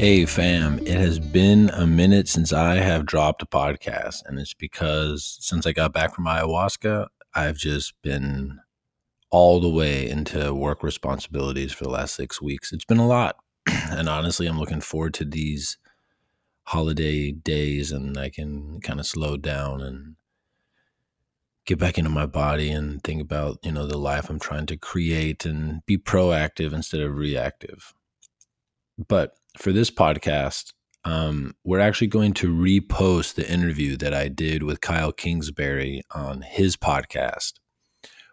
Hey, fam, it has been a minute since I have dropped a podcast, and it's because since I got back from ayahuasca, I've just been all the way into work responsibilities for the last six weeks. It's been a lot. and honestly, I'm looking forward to these holiday days and I can kind of slow down and get back into my body and think about, you know, the life I'm trying to create and be proactive instead of reactive. But for this podcast, um, we're actually going to repost the interview that I did with Kyle Kingsbury on his podcast,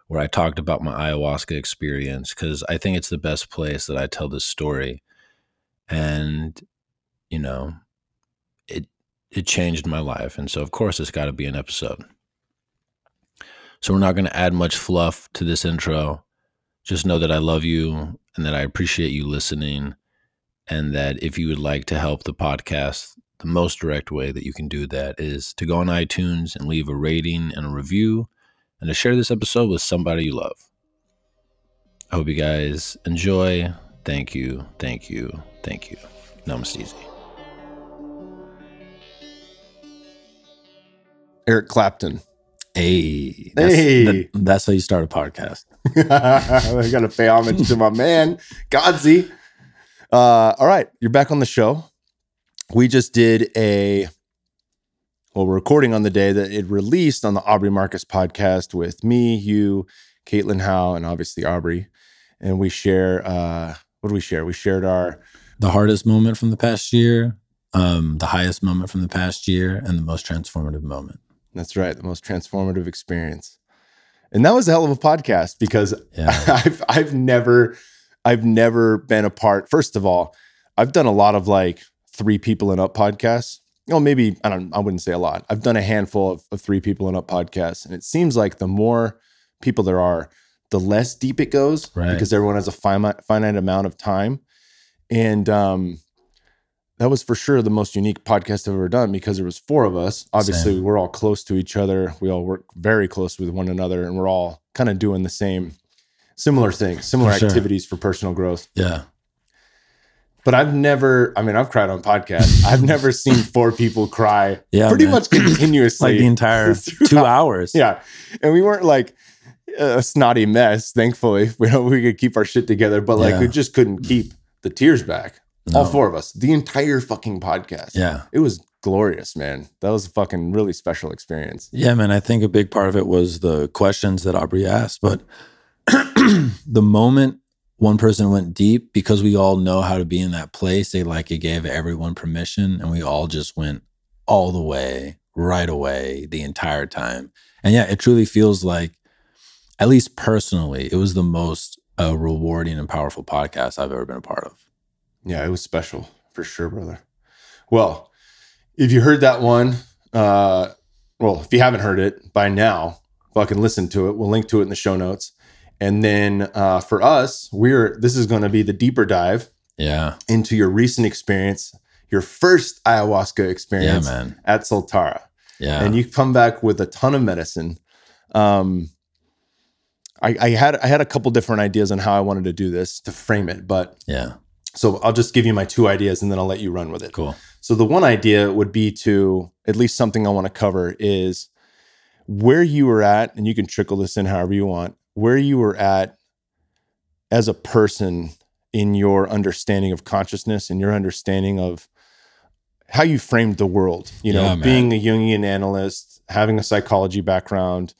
where I talked about my ayahuasca experience because I think it's the best place that I tell this story. And, you know, it it changed my life. And so of course it's gotta be an episode. So we're not gonna add much fluff to this intro. Just know that I love you and that I appreciate you listening and that if you would like to help the podcast, the most direct way that you can do that is to go on iTunes and leave a rating and a review and to share this episode with somebody you love. I hope you guys enjoy. Thank you, thank you, thank you. Namaste. Eric Clapton. Hey, that's, Hey. that- that's how you start a podcast. I got to pay homage to my man, Godsey. Uh, all right, you're back on the show. We just did a, well, we're recording on the day that it released on the Aubrey Marcus podcast with me, you, Caitlin Howe, and obviously Aubrey. And we share, uh, what do we share? We shared our, The hardest moment from the past year, um, the highest moment from the past year, and the most transformative moment. that's right, the most transformative experience. And that was a hell of a podcast because Yeah. I've I've never I've never been a part. First of all, I've done a lot of like three people and up podcasts. Well, maybe I don't. I wouldn't say a lot. I've done a handful of, of three people and up podcasts, and it seems like the more people there are, the less deep it goes Right. because everyone has a finite finite amount of time. And um, that was for sure the most unique podcast I've ever done because there was four of us. Obviously, Same. we're all close to each other. We all work very close with one another, and we're all kind of doing the same, similar things, similar For sure. activities for personal growth. Yeah. But I've never, I mean, I've cried on podcasts. I've never seen four people cry Yeah. pretty man. much continuously. like the entire two hours. yeah. And we weren't like a snotty mess, thankfully. We know we could keep our shit together, but like Yeah. we just couldn't keep the tears back. All four of us, the entire fucking podcast. Yeah. It was glorious, man. That was a fucking really special experience. Yeah, man. I think a big part of it was the questions that Aubrey asked, but the moment one person went deep, because we all know how to be in that place, they like it gave everyone permission, and we all just went all the way, right away, the entire time. And yeah, it truly feels like, at least personally, it was the most uh, rewarding and powerful podcast I've ever been a part of. Yeah, it was special for sure, brother. Well, if you heard that one, uh, well, if you haven't heard it by now, fucking listen to it. We'll link to it in the show notes. And then uh, for us, we're this is going to be the deeper dive Yeah, into your recent experience, your first ayahuasca yeah, experience man. at Soltara, Yeah, and you come back with a ton of medicine. Um, I, I had I had a couple different ideas on how I wanted to do this to frame it, but yeah, so I'll just give you my two ideas and then I'll let you run with it. cool. So the one idea would be to at least something I want to cover is where you were at, and you can trickle this in however you want, where you were at as a person in your understanding of consciousness and your understanding of how you framed the world. You know, Yeah, being a Jungian analyst, having a psychology background,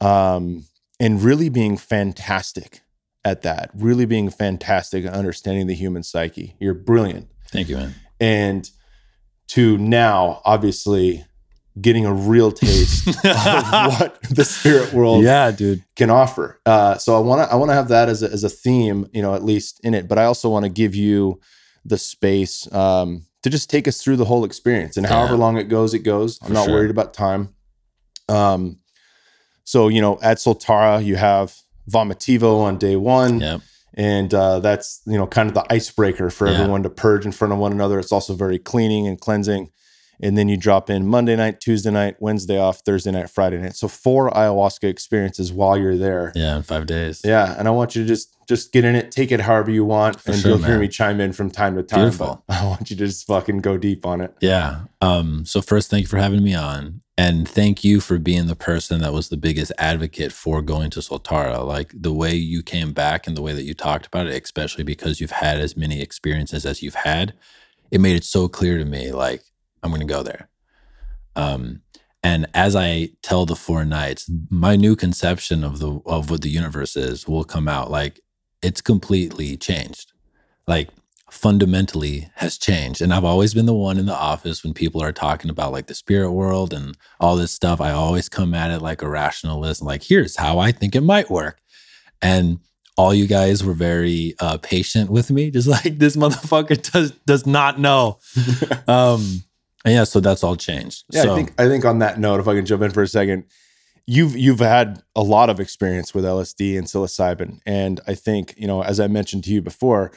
um, and really being fantastic at that, really being fantastic at understanding the human psyche. You're brilliant Thank you, man. and to now obviously getting a real taste of what the spirit world yeah, dude. can offer. Uh, so I want to I want to have that as a, as a theme, you know, at least in it. But I also want to give you the space um, to just take us through the whole experience, and however Yeah. long it goes, it goes. I'm For not sure. worried about time. Um, so you know, at Soltara, you have Vomitivo on day one Yep. and uh, that's you know kind of the icebreaker for Yeah. everyone to purge in front of one another. It's also very cleaning and cleansing, and then you drop in Monday night, Tuesday night, Wednesday off, Thursday night, Friday night. So four ayahuasca experiences while you're there. Yeah, in five days. Yeah, and I want you to just just get in it, take it however you want, For and sure, you'll hear me chime in from time to time. Beautiful. I want you to just fucking go deep on it. Yeah. Um, so first, thank you for having me on. And thank you for being the person that was the biggest advocate for going to Soltara. Like the way you came back and the way that you talked about it, especially because you've had as many experiences as you've had, it made it so clear to me, like, I'm gonna go there. Um, and as I tell the four knights, my new conception of the of what the universe is will come out. Like it's completely changed. Like fundamentally has changed. And I've always been the one in the office when people are talking about like the spirit world and all this stuff. I always come at it like a rationalist, like, here's how I think it might work. And all you guys were very uh, patient with me, just like this motherfucker does does not know. um, and yeah, so that's all changed. Yeah, so, I think I think on that note, if I can jump in for a second, you've you've had a lot of experience with LSD and psilocybin, and I think you know, as I mentioned to you before,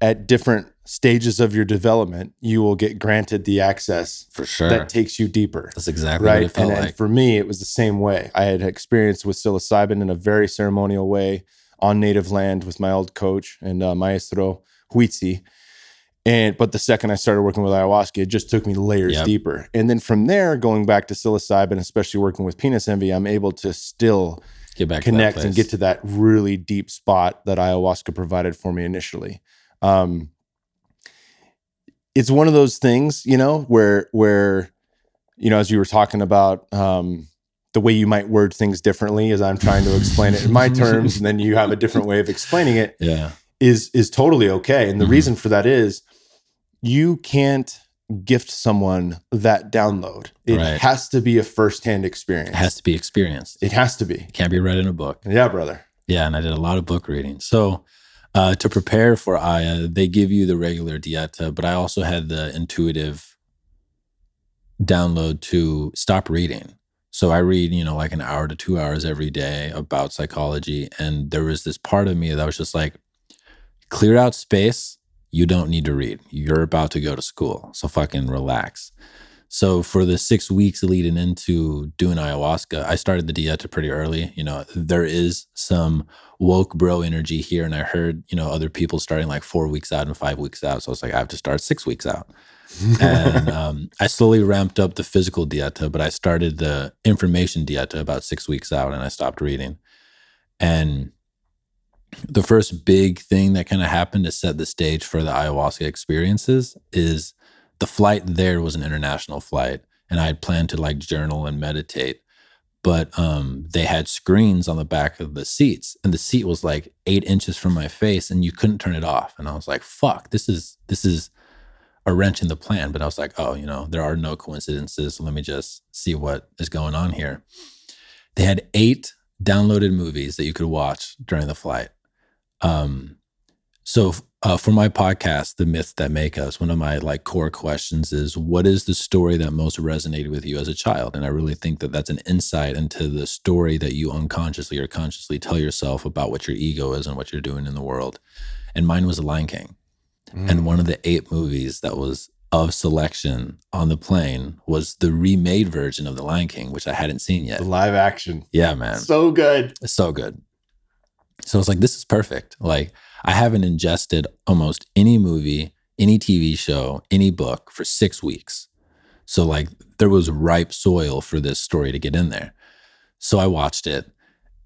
at different stages of your development, you will get granted the access for sure, that takes you deeper. that's exactly what Right. it felt And, and for me, it was the same way. I had experience with psilocybin in a very ceremonial way on native land with my old coach and uh, maestro Huitzi. And but the second I started working with ayahuasca, it just took me layers Yep. deeper. And then from there, going back to psilocybin, especially working with penis envy, I'm able to still Get back connect and get to that really deep spot that ayahuasca provided for me initially. Um, it's one of those things, you know, where where you know, as you were talking about um, the way you might word things differently, as I'm trying to explain it in my terms, and then you have a different way of explaining it, yeah, is is totally okay. And the Mhm. reason for that is you can't gift someone that download. It Right. has to be a firsthand experience. it has to be experienced. it has to be. It can't be read in a book. Yeah, brother. Yeah, and I did a lot of book reading. So uh, to prepare for Aya, they give you the regular dieta, but I also had the intuitive download to stop reading. So I read, you know, like an hour to two hours every day about psychology. And there was this part of me that was just like, clear out space. You don't need to read. You're about to go to school. So fucking relax. So for the six weeks leading into doing ayahuasca, I started the dieta pretty early. You know, there is some woke bro energy here. And I heard, you know, other people starting like four weeks out and five weeks out. So I was like, I have to start six weeks out. and um, I slowly ramped up the physical dieta, but I started the information dieta about six weeks out and I stopped reading. And the first big thing that kind of happened to set the stage for the ayahuasca experiences is the flight there was an international flight and I had planned to like journal and meditate but um they had screens on the back of the seats and the seat was like 8 inches from my face and you couldn't turn it off and I was like fuck this is this is a wrench in the plan but I was like oh you know there are no coincidences so let me just see what is going on here. They had 8 downloaded movies that you could watch during the flight um so uh, for my podcast, The Myths That Make Us, one of my like core questions is what is the story that most resonated with you as a child? And I really think that that's an insight into the story that you unconsciously or consciously tell yourself about what your ego is and what you're doing in the world. And mine was The Lion King. And one of the eight movies that was of selection on the plane was the remade version of The Lion King, which I hadn't seen yet. the live action. Yeah, man. So good. So good. So it's like, this is perfect. Like, I haven't ingested almost any movie, any TV show, any book for six weeks. So, like, there was ripe soil for this story to get in there. So I watched it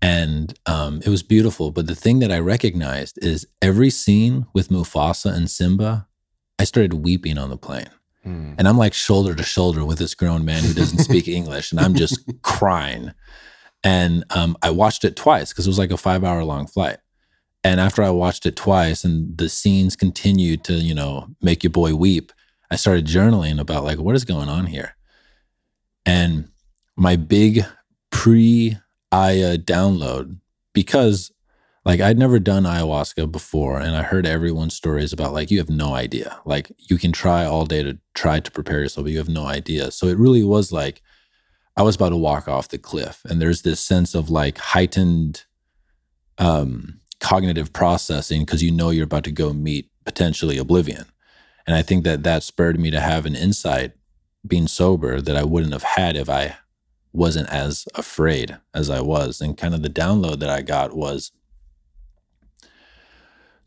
and um, it was beautiful. But the thing that I recognized is every scene with Mufasa and Simba, I started weeping on the plane. And I'm like shoulder to shoulder with this grown man who doesn't speak English, and I'm just crying. And um, I watched it twice because it was like a five hour long flight. And after I watched it twice and the scenes continued to, you know, make your boy weep, I started journaling about like, what is going on here? And my big pre Aya download, because like I'd never done ayahuasca before and I heard everyone's stories about like, you have no idea. Like, you can try all day to try to prepare yourself, but you have no idea. So it really was like, I was about to walk off the cliff, and there's this sense of like heightened um, cognitive processing because you know you're about to go meet potentially oblivion. And I think that that spurred me to have an insight being sober that I wouldn't have had if I wasn't as afraid as I was. And kind of the download that I got was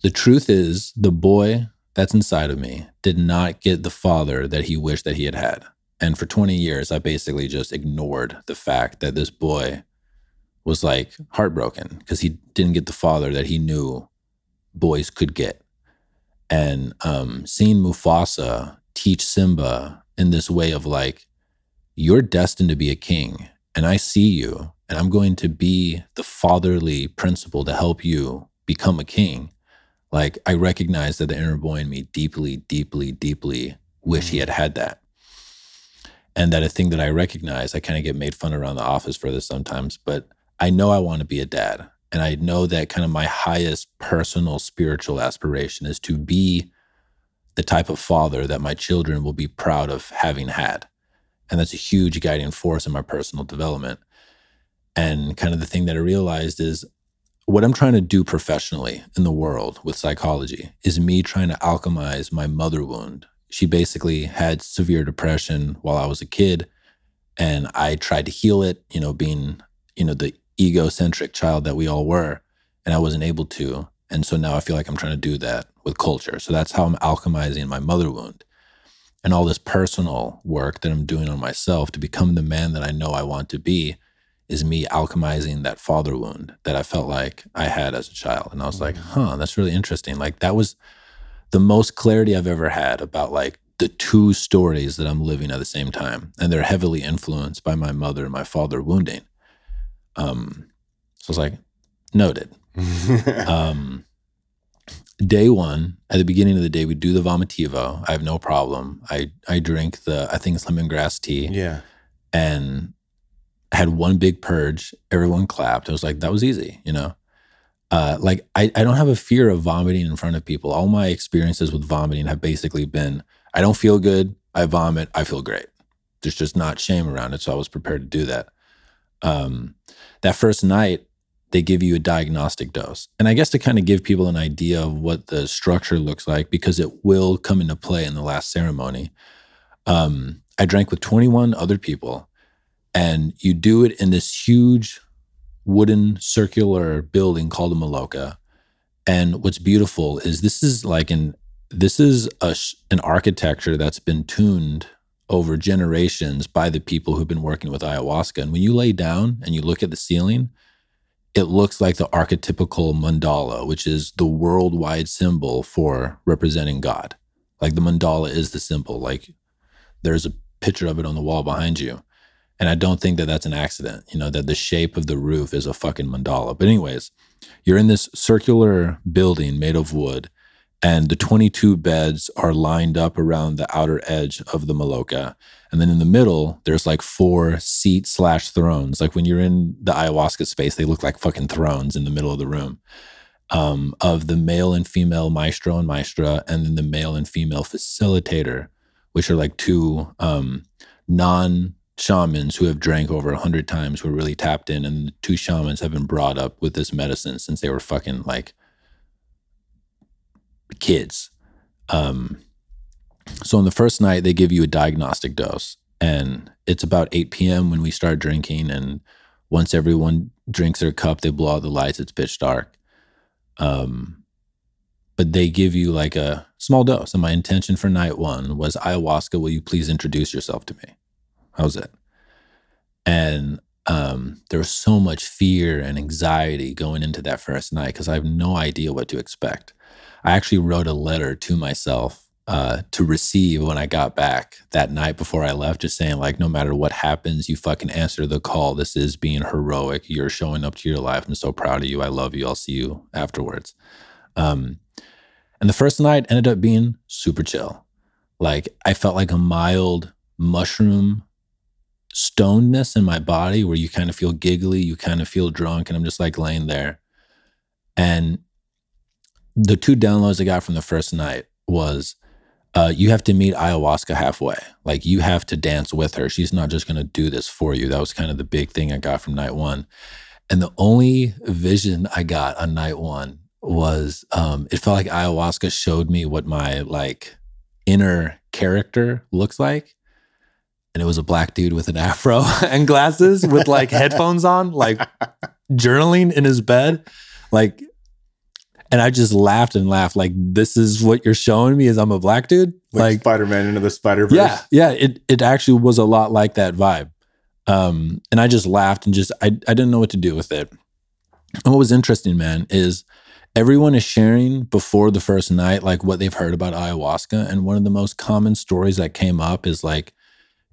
the truth is, the boy that's inside of me did not get the father that he wished that he had had. And for 20 years, I basically just ignored the fact that this boy was like heartbroken because he didn't get the father that he knew boys could get. And um, seeing Mufasa teach Simba in this way of like, you're destined to be a king, and I see you, and I'm going to be the fatherly principle to help you become a king. Like, I recognize that the inner boy in me deeply, deeply, deeply wish he mm. had had that. And that a thing that I recognize, I kind of get made fun around the office for this sometimes, but I know I want to be a dad. And I know that kind of my highest personal spiritual aspiration is to be the type of father that my children will be proud of having had. And that's a huge guiding force in my personal development. And kind of the thing that I realized is what I'm trying to do professionally in the world with psychology is me trying to alchemize my mother wound. She basically had severe depression while I was a kid. And I tried to heal it, you know, being, you know, the egocentric child that we all were, and I wasn't able to. And so now I feel like I'm trying to do that with culture. So that's how I'm alchemizing my mother wound. And all this personal work that I'm doing on myself to become the man that I know I want to be is me alchemizing that father wound that I felt like I had as a child. And I was like, mm. huh, that's really interesting. Like that was the most clarity I've ever had about like the two stories that I'm living at the same time. And they're heavily influenced by my mother and my father wounding. Um, so I was like, noted. um, day one, at the beginning of the day, we do the vomitivo. I have no problem. I I drink the I think it's lemongrass tea. Yeah. And had one big purge. Everyone clapped. I was like, that was easy, you know. Uh, like I, I don't have a fear of vomiting in front of people. All my experiences with vomiting have basically been I don't feel good, I vomit, I feel great. There's just not shame around it. So I was prepared to do that. Um, that first night, they give you a diagnostic dose. And I guess to kind of give people an idea of what the structure looks like, because it will come into play in the last ceremony. Um, I drank with 21 other people, and you do it in this huge wooden circular building called a maloka. And what's beautiful is this is like an this is a, an architecture that's been tuned over generations by the people who've been working with ayahuasca. And when you lay down and you look at the ceiling, it looks like the archetypical mandala, which is the worldwide symbol for representing God. Like the mandala is the symbol. Like there's a picture of it on the wall behind you. And I don't think that that's an accident, you know, that the shape of the roof is a fucking mandala. But, anyways, you're in this circular building made of wood and the 22 beds are lined up around the outer edge of the maloka and then in the middle there's like four seat slash thrones like when you're in the ayahuasca space they look like fucking thrones in the middle of the room um, of the male and female maestro and maestra and then the male and female facilitator which are like two um, non shamans who have drank over a hundred times were really tapped in and the two shamans have been brought up with this medicine since they were fucking like kids. Um, so on the first night, they give you a diagnostic dose, and it's about 8 p.m. when we start drinking. And once everyone drinks their cup, they blow out the lights. It's pitch dark. Um, but they give you like a small dose. And my intention for night one was ayahuasca. Will you please introduce yourself to me? How's it? And um, there was so much fear and anxiety going into that first night because I have no idea what to expect. I actually wrote a letter to myself uh, to receive when I got back that night before I left, just saying, like, no matter what happens, you fucking answer the call. This is being heroic. You're showing up to your life. I'm so proud of you. I love you. I'll see you afterwards. Um, and the first night ended up being super chill. Like, I felt like a mild mushroom stonedness in my body where you kind of feel giggly, you kind of feel drunk, and I'm just like laying there. And the two downloads I got from the first night was uh, you have to meet ayahuasca halfway. Like you have to dance with her. She's not just going to do this for you. That was kind of the big thing I got from night one. And the only vision I got on night one was um, it felt like ayahuasca showed me what my like inner character looks like. And it was a black dude with an afro and glasses with like headphones on, like journaling in his bed. Like, and I just laughed and laughed. Like, this is what you're showing me is I'm a black dude. Like, Like, Spider Man into the Spider Verse. yeah, yeah. It it actually was a lot like that vibe. Um, and I just laughed and just I I didn't know what to do with it. And what was interesting, man, is everyone is sharing before the first night like what they've heard about ayahuasca. And one of the most common stories that came up is like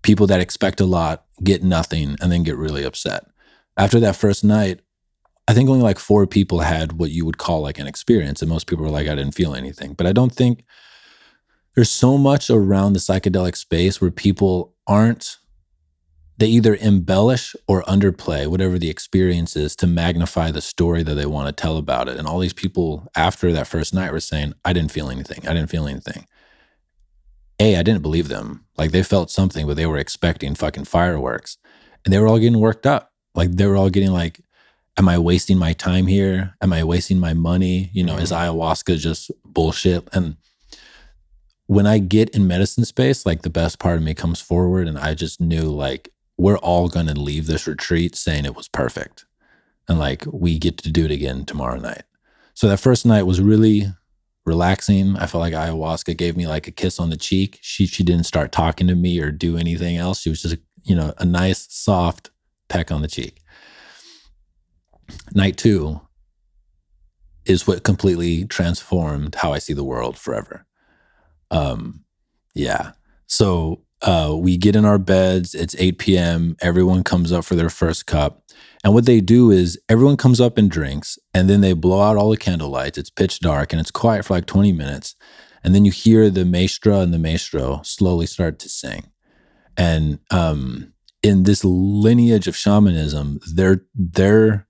people that expect a lot get nothing and then get really upset. After that first night, I think only like four people had what you would call like an experience. And most people were like, I didn't feel anything. But I don't think there's so much around the psychedelic space where people aren't they either embellish or underplay whatever the experience is to magnify the story that they want to tell about it and all these people after that first night were saying i didn't feel anything i didn't feel anything a i didn't believe them. Like they felt something but they were expecting fucking fireworks. And they were all getting worked up. Like they were all getting like am i wasting my time here? Am i wasting my money? You know is mm-hmm. ayahuasca just bullshit? And when I get in medicine space, like the best part of me comes forward, and I just knew like we're all going to leave this retreat saying it was perfect, and like we get to do it again tomorrow night. So that first night was really relaxing. I felt like ayahuasca gave me like a kiss on the cheek. She she didn't start talking to me or do anything else. She was just you know a nice soft peck on the cheek. Night two is what completely transformed how I see the world forever um yeah so uh we get in our beds it's 8 p.m everyone comes up for their first cup and what they do is everyone comes up and drinks and then they blow out all the candle lights. It's pitch dark and it's quiet for like 20 minutes. And then you hear the maestra and the maestro slowly start to sing. And um in this lineage of shamanism they're they're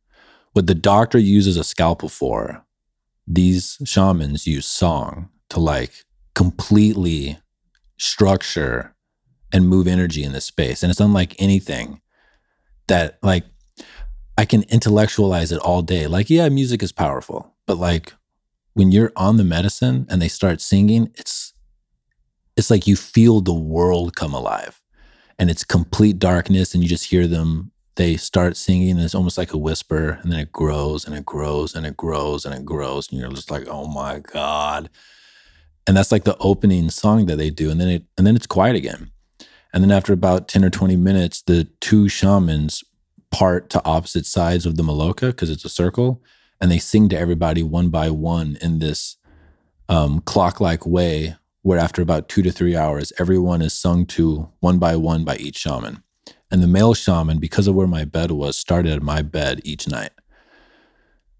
what the doctor uses a scalpel for these shamans use song to like completely structure and move energy in this space. And it's unlike anything that like I can intellectualize it all day. Like, yeah, music is powerful, but like when you're on the medicine and they start singing, it's it's like you feel the world come alive. And it's complete darkness and you just hear them they start singing and it's almost like a whisper and then it grows and it grows and it grows and it grows and you're just like, "Oh my god." and that's like the opening song that they do and then it and then it's quiet again and then after about 10 or 20 minutes the two shamans part to opposite sides of the maloka because it's a circle and they sing to everybody one by one in this um, clock-like way where after about two to three hours everyone is sung to one by one by each shaman and the male shaman because of where my bed was started at my bed each night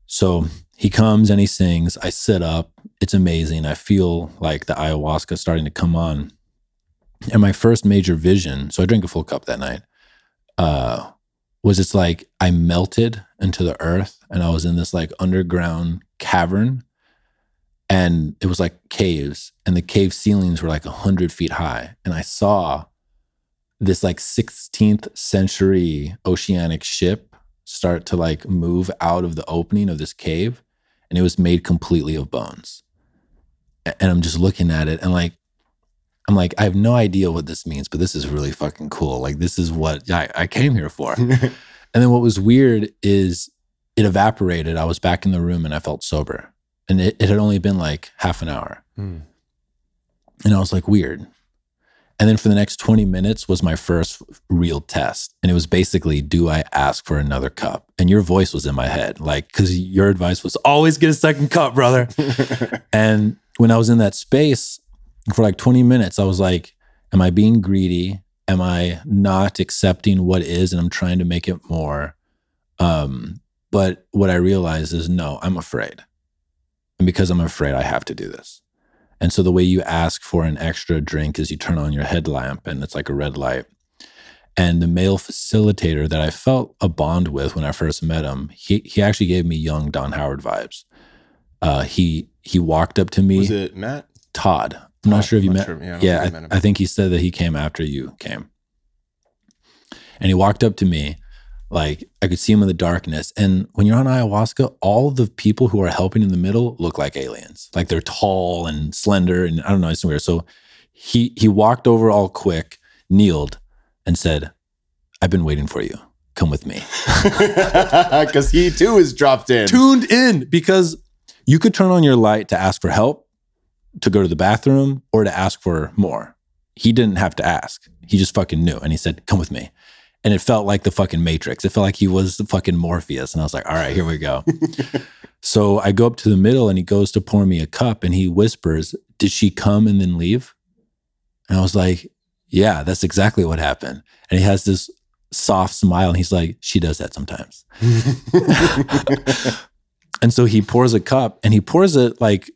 so he comes and he sings. I sit up. It's amazing. I feel like the ayahuasca starting to come on. And my first major vision, so I drink a full cup that night, uh, was it's like I melted into the earth and I was in this like underground cavern and it was like caves and the cave ceilings were like a hundred feet high. And I saw this like 16th century oceanic ship start to like move out of the opening of this cave and it was made completely of bones. And I'm just looking at it and like I'm like, I have no idea what this means, but this is really fucking cool. Like this is what I, I came here for. and then what was weird is it evaporated. I was back in the room and I felt sober. And it, it had only been like half an hour. Hmm. And I was like, weird. And then for the next 20 minutes was my first real test. And it was basically, do I ask for another cup? And your voice was in my head, like, because your advice was always get a second cup, brother. and when I was in that space for like 20 minutes, I was like, am I being greedy? Am I not accepting what is and I'm trying to make it more? Um, but what I realized is no, I'm afraid. And because I'm afraid, I have to do this. And so the way you ask for an extra drink is you turn on your headlamp and it's like a red light. And the male facilitator that I felt a bond with when I first met him, he he actually gave me young Don Howard vibes. Uh, he he walked up to me, Was it Matt? Todd. I'm not Oh, sure if you met. sure. Yeah, I Yeah, think I met him. I think he said that he came after you came. And he walked up to me, like I could see him in the darkness. And when you're on ayahuasca, all the people who are helping in the middle look like aliens. Like they're tall and slender, and I don't know, it's weird. So he he walked over all quick, kneeled, and said, I've been waiting for you. Come with me. Because he too is dropped in. Tuned in because you could turn on your light to ask for help, to go to the bathroom, or to ask for more. He didn't have to ask. He just fucking knew. And he said, Come with me. And it felt like the fucking Matrix. It felt like he was the fucking Morpheus. And I was like, All right, here we go. so I go up to the middle and he goes to pour me a cup and he whispers, Did she come and then leave? And I was like, Yeah, that's exactly what happened. And he has this soft smile and he's like, She does that sometimes. and so he pours a cup and he pours it like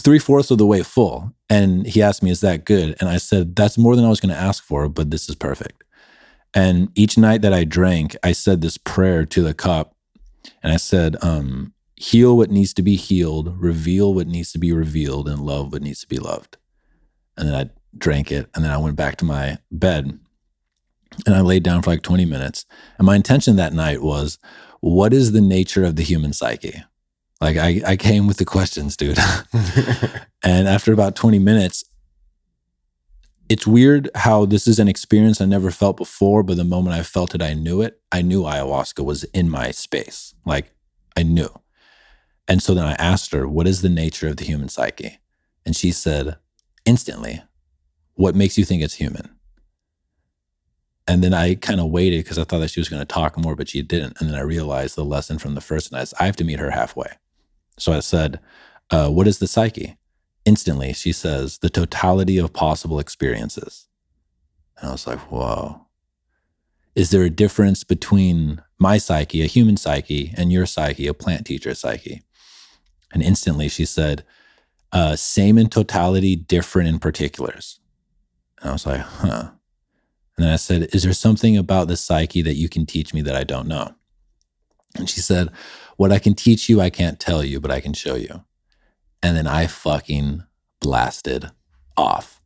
three fourths of the way full. And he asked me, Is that good? And I said, That's more than I was going to ask for, but this is perfect. And each night that I drank, I said this prayer to the cup. And I said, um, Heal what needs to be healed, reveal what needs to be revealed, and love what needs to be loved. And then I drank it. And then I went back to my bed and I laid down for like 20 minutes. And my intention that night was, What is the nature of the human psyche? Like I, I came with the questions, dude. and after about 20 minutes, it's weird how this is an experience I never felt before, but the moment I felt it, I knew it. I knew ayahuasca was in my space. Like I knew. And so then I asked her, What is the nature of the human psyche? And she said, instantly, What makes you think it's human? And then I kind of waited because I thought that she was going to talk more, but she didn't. And then I realized the lesson from the first night is I have to meet her halfway. So I said, uh, What is the psyche? Instantly, she says, The totality of possible experiences. And I was like, Whoa. Is there a difference between my psyche, a human psyche, and your psyche, a plant teacher psyche? And instantly she said, uh, Same in totality, different in particulars. And I was like, Huh. And then I said, Is there something about the psyche that you can teach me that I don't know? And she said, What I can teach you, I can't tell you, but I can show you. And then I fucking blasted off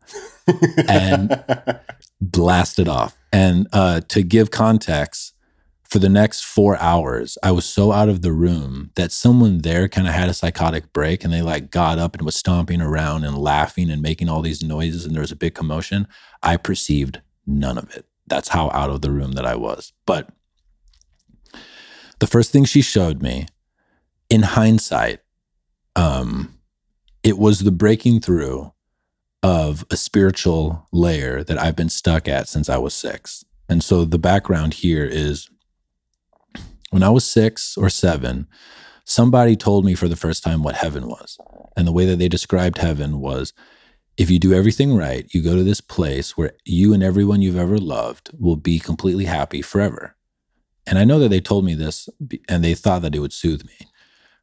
and blasted off. And uh, to give context, for the next four hours, I was so out of the room that someone there kind of had a psychotic break and they like got up and was stomping around and laughing and making all these noises and there was a big commotion. I perceived none of it. That's how out of the room that I was. But the first thing she showed me in hindsight, um, it was the breaking through of a spiritual layer that I've been stuck at since I was six. And so the background here is when I was six or seven, somebody told me for the first time what heaven was. And the way that they described heaven was if you do everything right, you go to this place where you and everyone you've ever loved will be completely happy forever. And I know that they told me this and they thought that it would soothe me.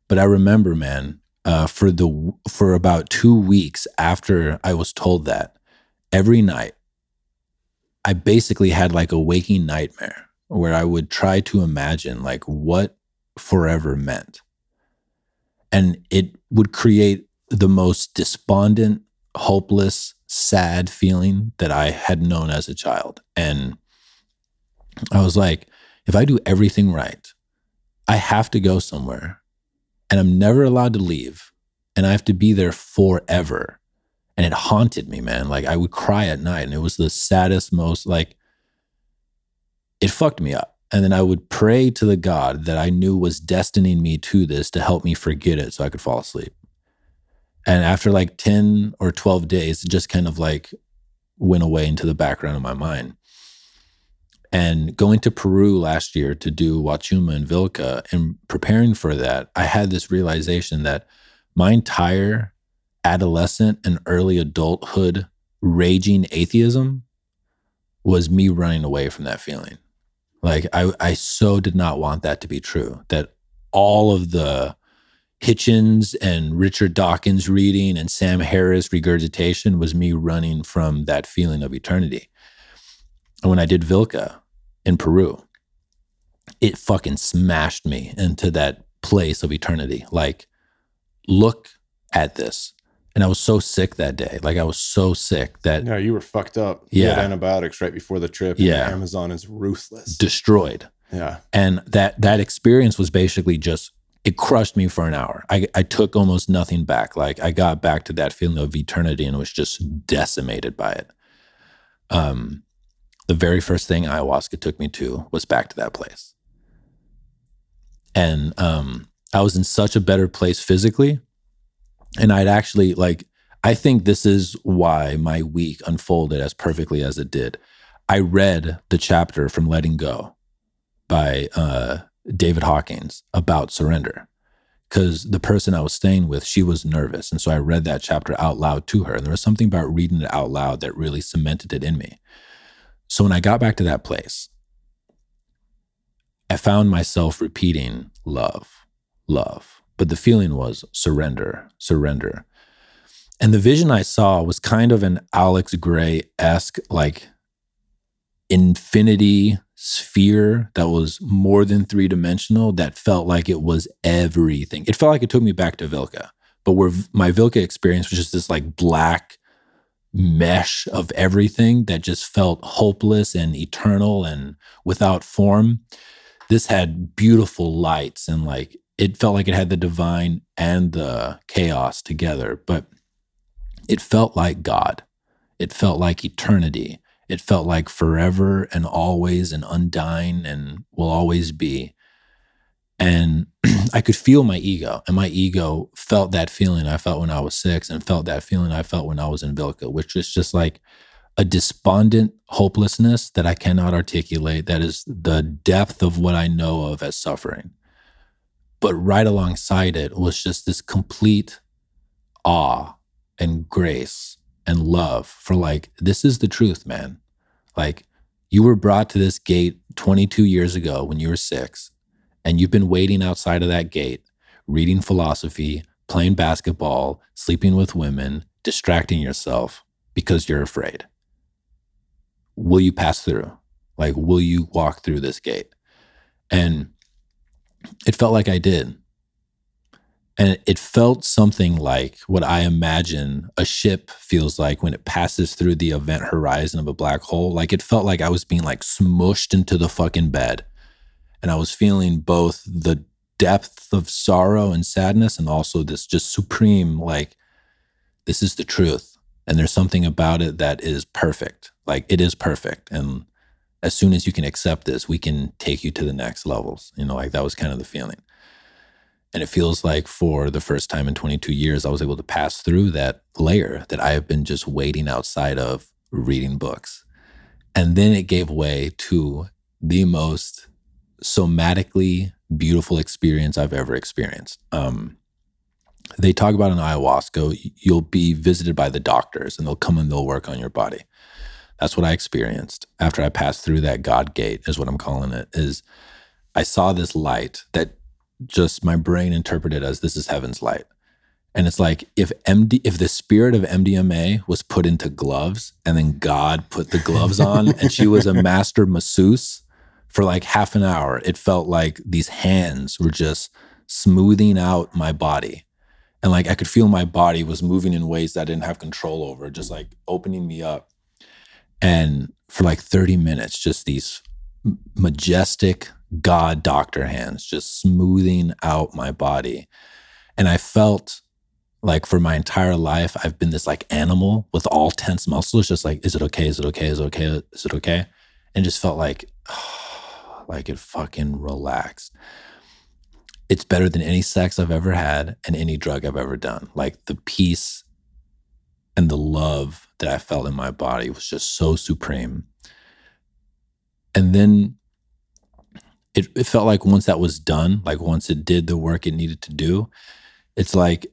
But I remember, man, uh, for the for about two weeks after I was told that, every night, I basically had like a waking nightmare where I would try to imagine like what forever meant. And it would create the most despondent, hopeless, sad feeling that I had known as a child. And I was like, if I do everything right, I have to go somewhere and I'm never allowed to leave and I have to be there forever. And it haunted me, man. Like I would cry at night and it was the saddest, most like it fucked me up. And then I would pray to the God that I knew was destining me to this to help me forget it so I could fall asleep. And after like 10 or 12 days, it just kind of like went away into the background of my mind. And going to Peru last year to do Wachuma and Vilca and preparing for that, I had this realization that my entire adolescent and early adulthood raging atheism was me running away from that feeling. Like I, I so did not want that to be true. That all of the Hitchens and Richard Dawkins reading and Sam Harris regurgitation was me running from that feeling of eternity. And when I did Vilca in Peru, it fucking smashed me into that place of eternity. Like, look at this. And I was so sick that day. Like I was so sick that No, you were fucked up. You Yeah. had antibiotics right before the trip. and Yeah. Amazon is ruthless. destroyed. yeah. And that that experience was basically just it crushed me for an hour. I, I took almost nothing back. Like I got back to that feeling of eternity and was just decimated by it. Um, the very first thing ayahuasca took me to was back to that place. And um, I was in such a better place physically. And I'd actually like, I think this is why my week unfolded as perfectly as it did. I read the chapter from Letting Go by uh, David Hawkins about surrender because the person I was staying with, she was nervous. And so I read that chapter out loud to her. And there was something about reading it out loud that really cemented it in me. So when I got back to that place, I found myself repeating love, love. But the feeling was surrender, surrender. And the vision I saw was kind of an Alex Grey esque, like infinity sphere that was more than three dimensional that felt like it was everything. It felt like it took me back to Vilca, but where my Vilca experience was just this like black mesh of everything that just felt hopeless and eternal and without form. This had beautiful lights and like it felt like it had the divine and the chaos together, but it felt like God. It felt like eternity. It felt like forever and always and undying and will always be. And I could feel my ego, and my ego felt that feeling I felt when I was six and felt that feeling I felt when I was in Vilca, which was just like a despondent hopelessness that I cannot articulate. That is the depth of what I know of as suffering. But right alongside it was just this complete awe and grace and love for like, this is the truth, man. Like you were brought to this gate 22 years ago when you were six, and you've been waiting outside of that gate, reading philosophy, playing basketball, sleeping with women, distracting yourself because you're afraid. Will you pass through? Like, will you walk through this gate? And it felt like I did. And it felt something like what I imagine a ship feels like when it passes through the event horizon of a black hole. Like it felt like I was being like smushed into the fucking bed. And I was feeling both the depth of sorrow and sadness and also this just supreme, like, this is the truth. And there's something about it that is perfect. Like it is perfect. And as soon as you can accept this, we can take you to the next levels. You know, like that was kind of the feeling. And it feels like for the first time in 22 years, I was able to pass through that layer that I have been just waiting outside of reading books. And then it gave way to the most somatically beautiful experience I've ever experienced. Um, they talk about in ayahuasca, you'll be visited by the doctors and they'll come and they'll work on your body. That's what I experienced after I passed through that God gate, is what I'm calling it. Is I saw this light that just my brain interpreted as this is heaven's light. And it's like if MD if the spirit of MDMA was put into gloves and then God put the gloves on and she was a master masseuse for like half an hour, it felt like these hands were just smoothing out my body. And like I could feel my body was moving in ways that I didn't have control over, just like opening me up. And for like 30 minutes, just these majestic God doctor hands just smoothing out my body. And I felt like for my entire life, I've been this like animal with all tense muscles, just like, is it okay? Is it okay? Is it okay? Is it okay? And just felt like, oh, like it fucking relaxed. It's better than any sex I've ever had and any drug I've ever done. Like the peace and the love that I felt in my body was just so supreme. And then it, it felt like once that was done, like once it did the work it needed to do, it's like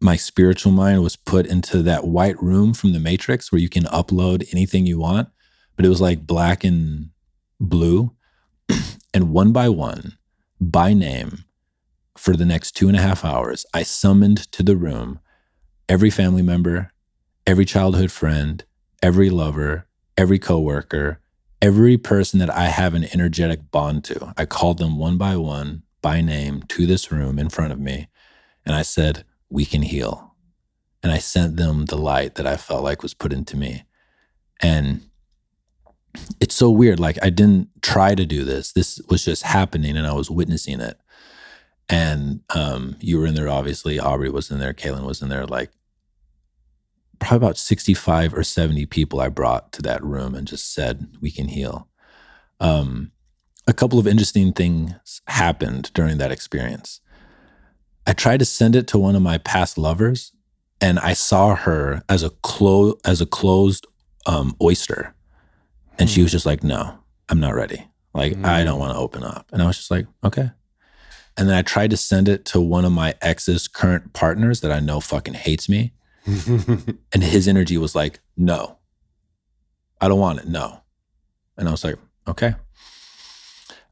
my spiritual mind was put into that white room from the Matrix where you can upload anything you want, but it was like black and blue. and one by one, by name, for the next two and a half hours, I summoned to the room every family member, every childhood friend, every lover, every coworker, every person that I have an energetic bond to, I called them one by one by name to this room in front of me. And I said, We can heal. And I sent them the light that I felt like was put into me. And it's so weird. Like, I didn't try to do this, this was just happening and I was witnessing it. And um, you were in there, obviously. Aubrey was in there. Kaylin was in there. Like, probably about 65 or 70 people I brought to that room and just said, we can heal. Um, a couple of interesting things happened during that experience. I tried to send it to one of my past lovers, and I saw her as a clo- as a closed um, oyster, and she was mm. just like, "No, I'm not ready. Like, I don't mm. want to open up." And I was just like, "Okay." And then I tried to send it to one of my ex's current partners that I know fucking hates me, and his energy was like, "No, I don't want it. No," and I was like, "Okay."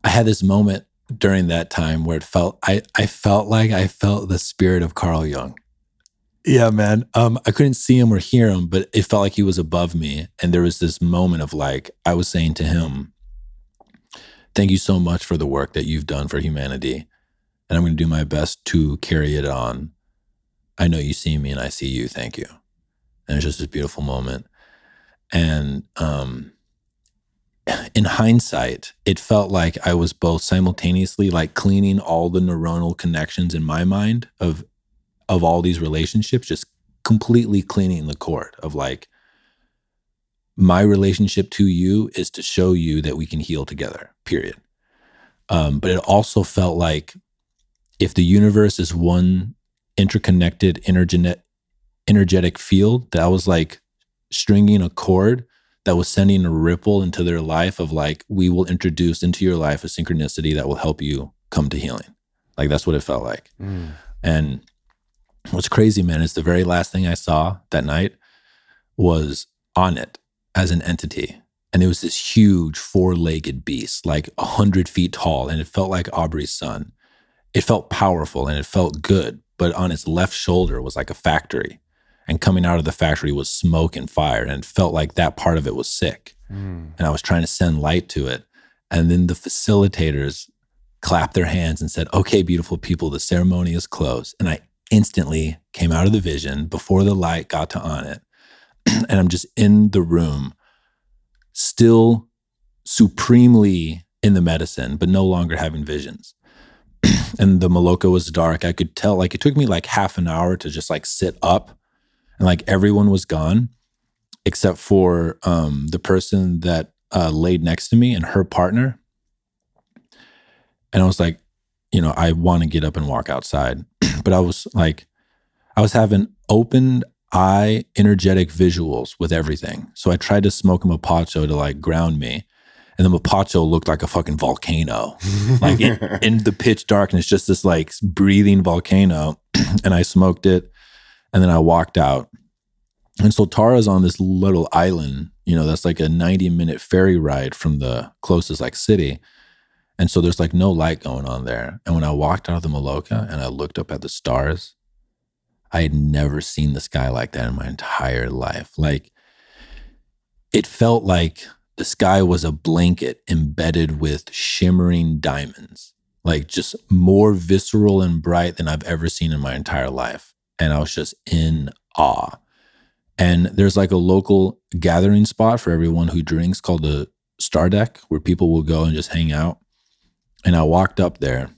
I had this moment during that time where it felt I I felt like I felt the spirit of Carl Jung. Yeah, man. Um, I couldn't see him or hear him, but it felt like he was above me. And there was this moment of like I was saying to him, Thank you so much for the work that you've done for humanity. And I'm gonna do my best to carry it on. I know you see me and I see you. Thank you. And it's just this beautiful moment. And um in hindsight, it felt like I was both simultaneously like cleaning all the neuronal connections in my mind of of all these relationships, just completely cleaning the court of like my relationship to you is to show you that we can heal together. Period. Um, but it also felt like if the universe is one interconnected energetic energetic field, that I was like stringing a cord that was sending a ripple into their life of like, we will introduce into your life a synchronicity that will help you come to healing. Like that's what it felt like. Mm. And what's crazy, man, is the very last thing I saw that night was Onnit as an entity. And it was this huge four legged beast, like a hundred feet tall. And it felt like Aubrey's son. It felt powerful and it felt good. But on its left shoulder was like a factory and coming out of the factory was smoke and fire and it felt like that part of it was sick Mm. and i was trying to send light to it and then the facilitators clapped their hands and said okay beautiful people the ceremony is closed and i instantly came out of the vision before the light got to Onnit. And i'm just in the room still supremely in the medicine but no longer having visions. And the Maloka was dark. I could tell like it took me like half an hour to just like sit up and like everyone was gone except for um, the person that uh, laid next to me and her partner. And I was like, you know, I want to get up and walk outside, but I was like, I was having open eye energetic visuals with everything. So I tried to smoke a mapacho to like ground me. And the mapacho looked like a fucking volcano, like in, in the pitch darkness, just this like breathing volcano. and I smoked it and then I walked out. And Soltara's on this little island, you know, that's like a 90 minute ferry ride from the closest like city. And so there's like no light going on there. And when I walked out of the Maloka and I looked up at the stars, I had never seen the sky like that in my entire life. Like it felt like the sky was a blanket embedded with shimmering diamonds, like just more visceral and bright than I've ever seen in my entire life and I was just in awe. And there's like a local gathering spot for everyone who drinks called the Star Deck, where people will go and just hang out. And I walked up there,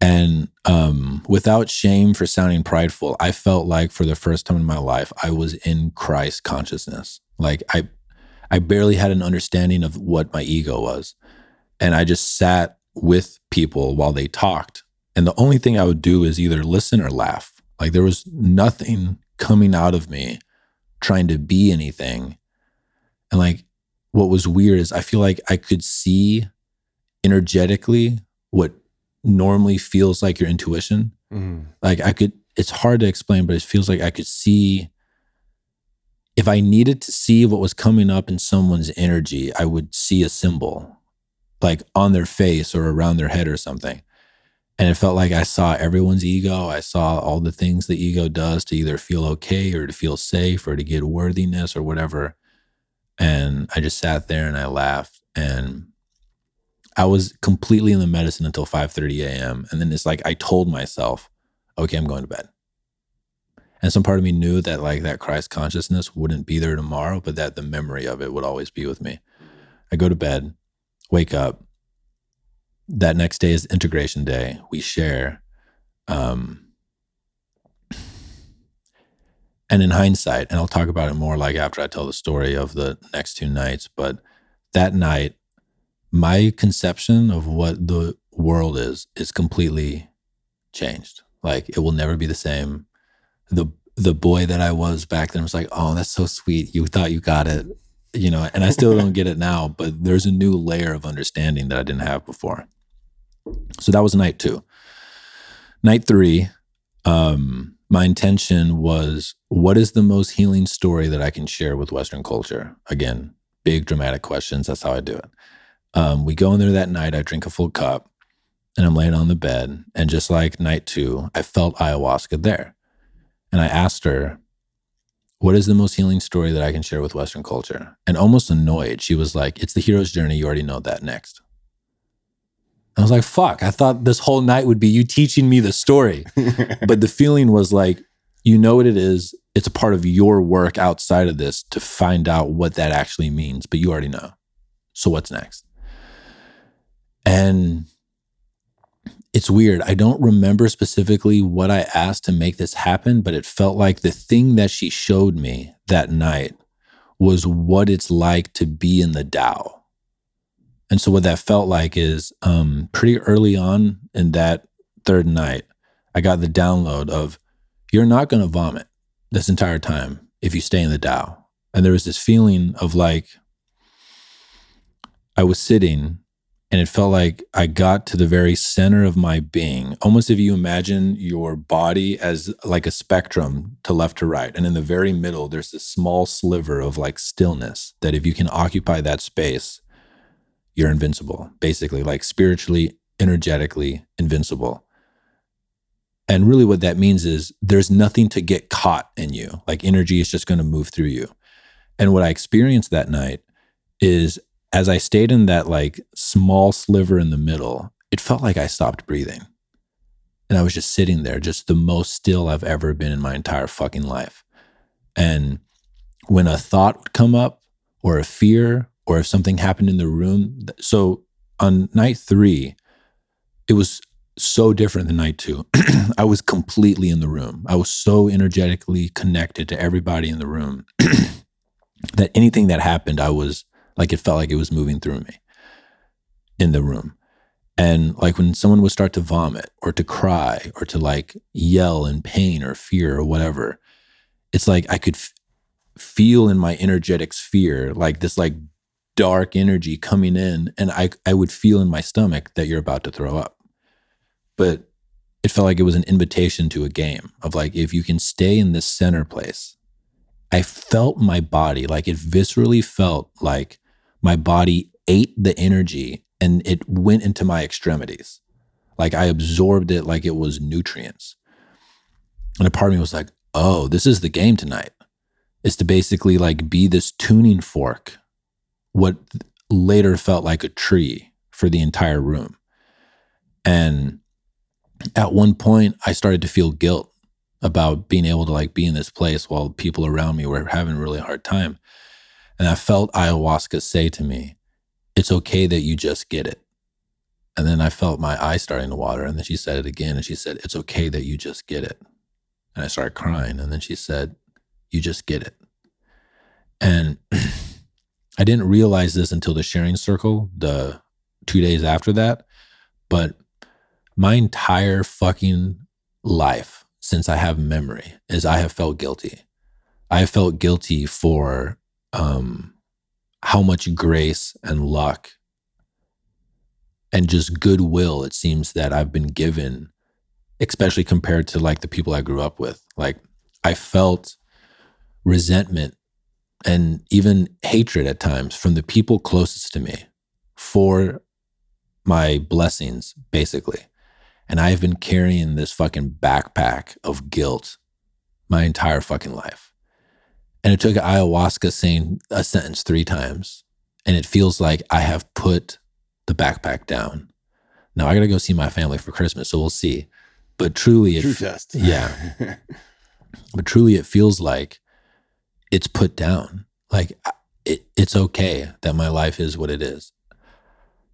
and um, without shame for sounding prideful, I felt like for the first time in my life, I was in Christ consciousness. Like I, I barely had an understanding of what my ego was, and I just sat with people while they talked and the only thing I would do is either listen or laugh. Like there was nothing coming out of me trying to be anything. And like what was weird is I feel like I could see energetically what normally feels like your intuition. Mm. Like I could, it's hard to explain, but it feels like I could see. If I needed to see what was coming up in someone's energy, I would see a symbol like on their face or around their head or something and it felt like I saw everyone's ego. I saw all the things the ego does to either feel okay or to feel safe or to get worthiness or whatever. And I just sat there and I laughed and I was completely in the medicine until 5:30 a.m. And then it's like I told myself, okay, I'm going to bed. And some part of me knew that like that Christ consciousness wouldn't be there tomorrow, but that the memory of it would always be with me. I go to bed, wake up, that next day is integration day. We share. Um, and in hindsight, and I'll talk about it more like after I tell the story of the next two nights, but that night, my conception of what the world is is completely changed. Like it will never be the same. The the boy that I was back then was like, "Oh, that's so sweet. You thought you got it." You know, and I still don't get it now, but there's a new layer of understanding that I didn't have before. So that was night 2. Night 3, um my intention was what is the most healing story that I can share with Western culture? Again, big dramatic questions. That's how I do it. Um, we go in there that night. I drink a full cup and I'm laying on the bed. And just like night two, I felt ayahuasca there. And I asked her, What is the most healing story that I can share with Western culture? And almost annoyed, she was like, It's the hero's journey. You already know that next. I was like, fuck, I thought this whole night would be you teaching me the story. but the feeling was like, you know what it is. It's a part of your work outside of this to find out what that actually means, but you already know. So what's next? And it's weird. I don't remember specifically what I asked to make this happen, but it felt like the thing that she showed me that night was what it's like to be in the Tao and so what that felt like is um, pretty early on in that third night, I got the download of you're not going to vomit this entire time if you stay in the Tao. And there was this feeling of like I was sitting and it felt like I got to the very center of my being, almost if you imagine your body as like a spectrum to left to right. And in the very middle, there's this small sliver of like stillness that if you can occupy that space, you're invincible, basically, like spiritually, energetically invincible. And really, what that means is there's nothing to get caught in you. Like energy is just going to move through you. And what I experienced that night is as I stayed in that like small sliver in the middle, it felt like I stopped breathing. And I was just sitting there, just the most still I've ever been in my entire fucking life. And when a thought would come up or a fear or if something happened in the room. So on night three, it was so different than night two. I was completely in the room. I was so energetically connected to everybody in the room that anything that happened, I was like, it felt like it was moving through me in the room. And like when someone would start to vomit or to cry or to like yell in pain or fear or whatever, it's like I could f- feel in my energetic sphere like this like dark energy coming in and I, I would feel in my stomach that you're about to throw up. But it felt like it was an invitation to a game of like, if you can stay in this center place, I felt my body, like it viscerally felt like my body ate the energy and it went into my extremities. Like I absorbed it like it was nutrients. And a part of me was like, oh, this is the game tonight. Is to basically like be this tuning fork what later felt like a tree for the entire room. And at one point, I started to feel guilt about being able to like be in this place while people around me were having a really hard time. And I felt ayahuasca say to me, It's okay that you just get it. And then I felt my eyes starting to water. And then she said it again. And she said, It's okay that you just get it. And I started crying. And then she said, You just get it. And I didn't realize this until the sharing circle, the two days after that. But my entire fucking life since I have memory is I have felt guilty. I have felt guilty for um, how much grace and luck and just goodwill it seems that I've been given, especially compared to like the people I grew up with. Like I felt resentment and even hatred at times from the people closest to me for my blessings, basically. And I've been carrying this fucking backpack of guilt my entire fucking life. And it took ayahuasca saying a sentence three times. And it feels like I have put the backpack down. Now I got to go see my family for Christmas. So we'll see. But truly, it, True test. yeah. but truly, it feels like it's put down. Like it, it's okay that my life is what it is.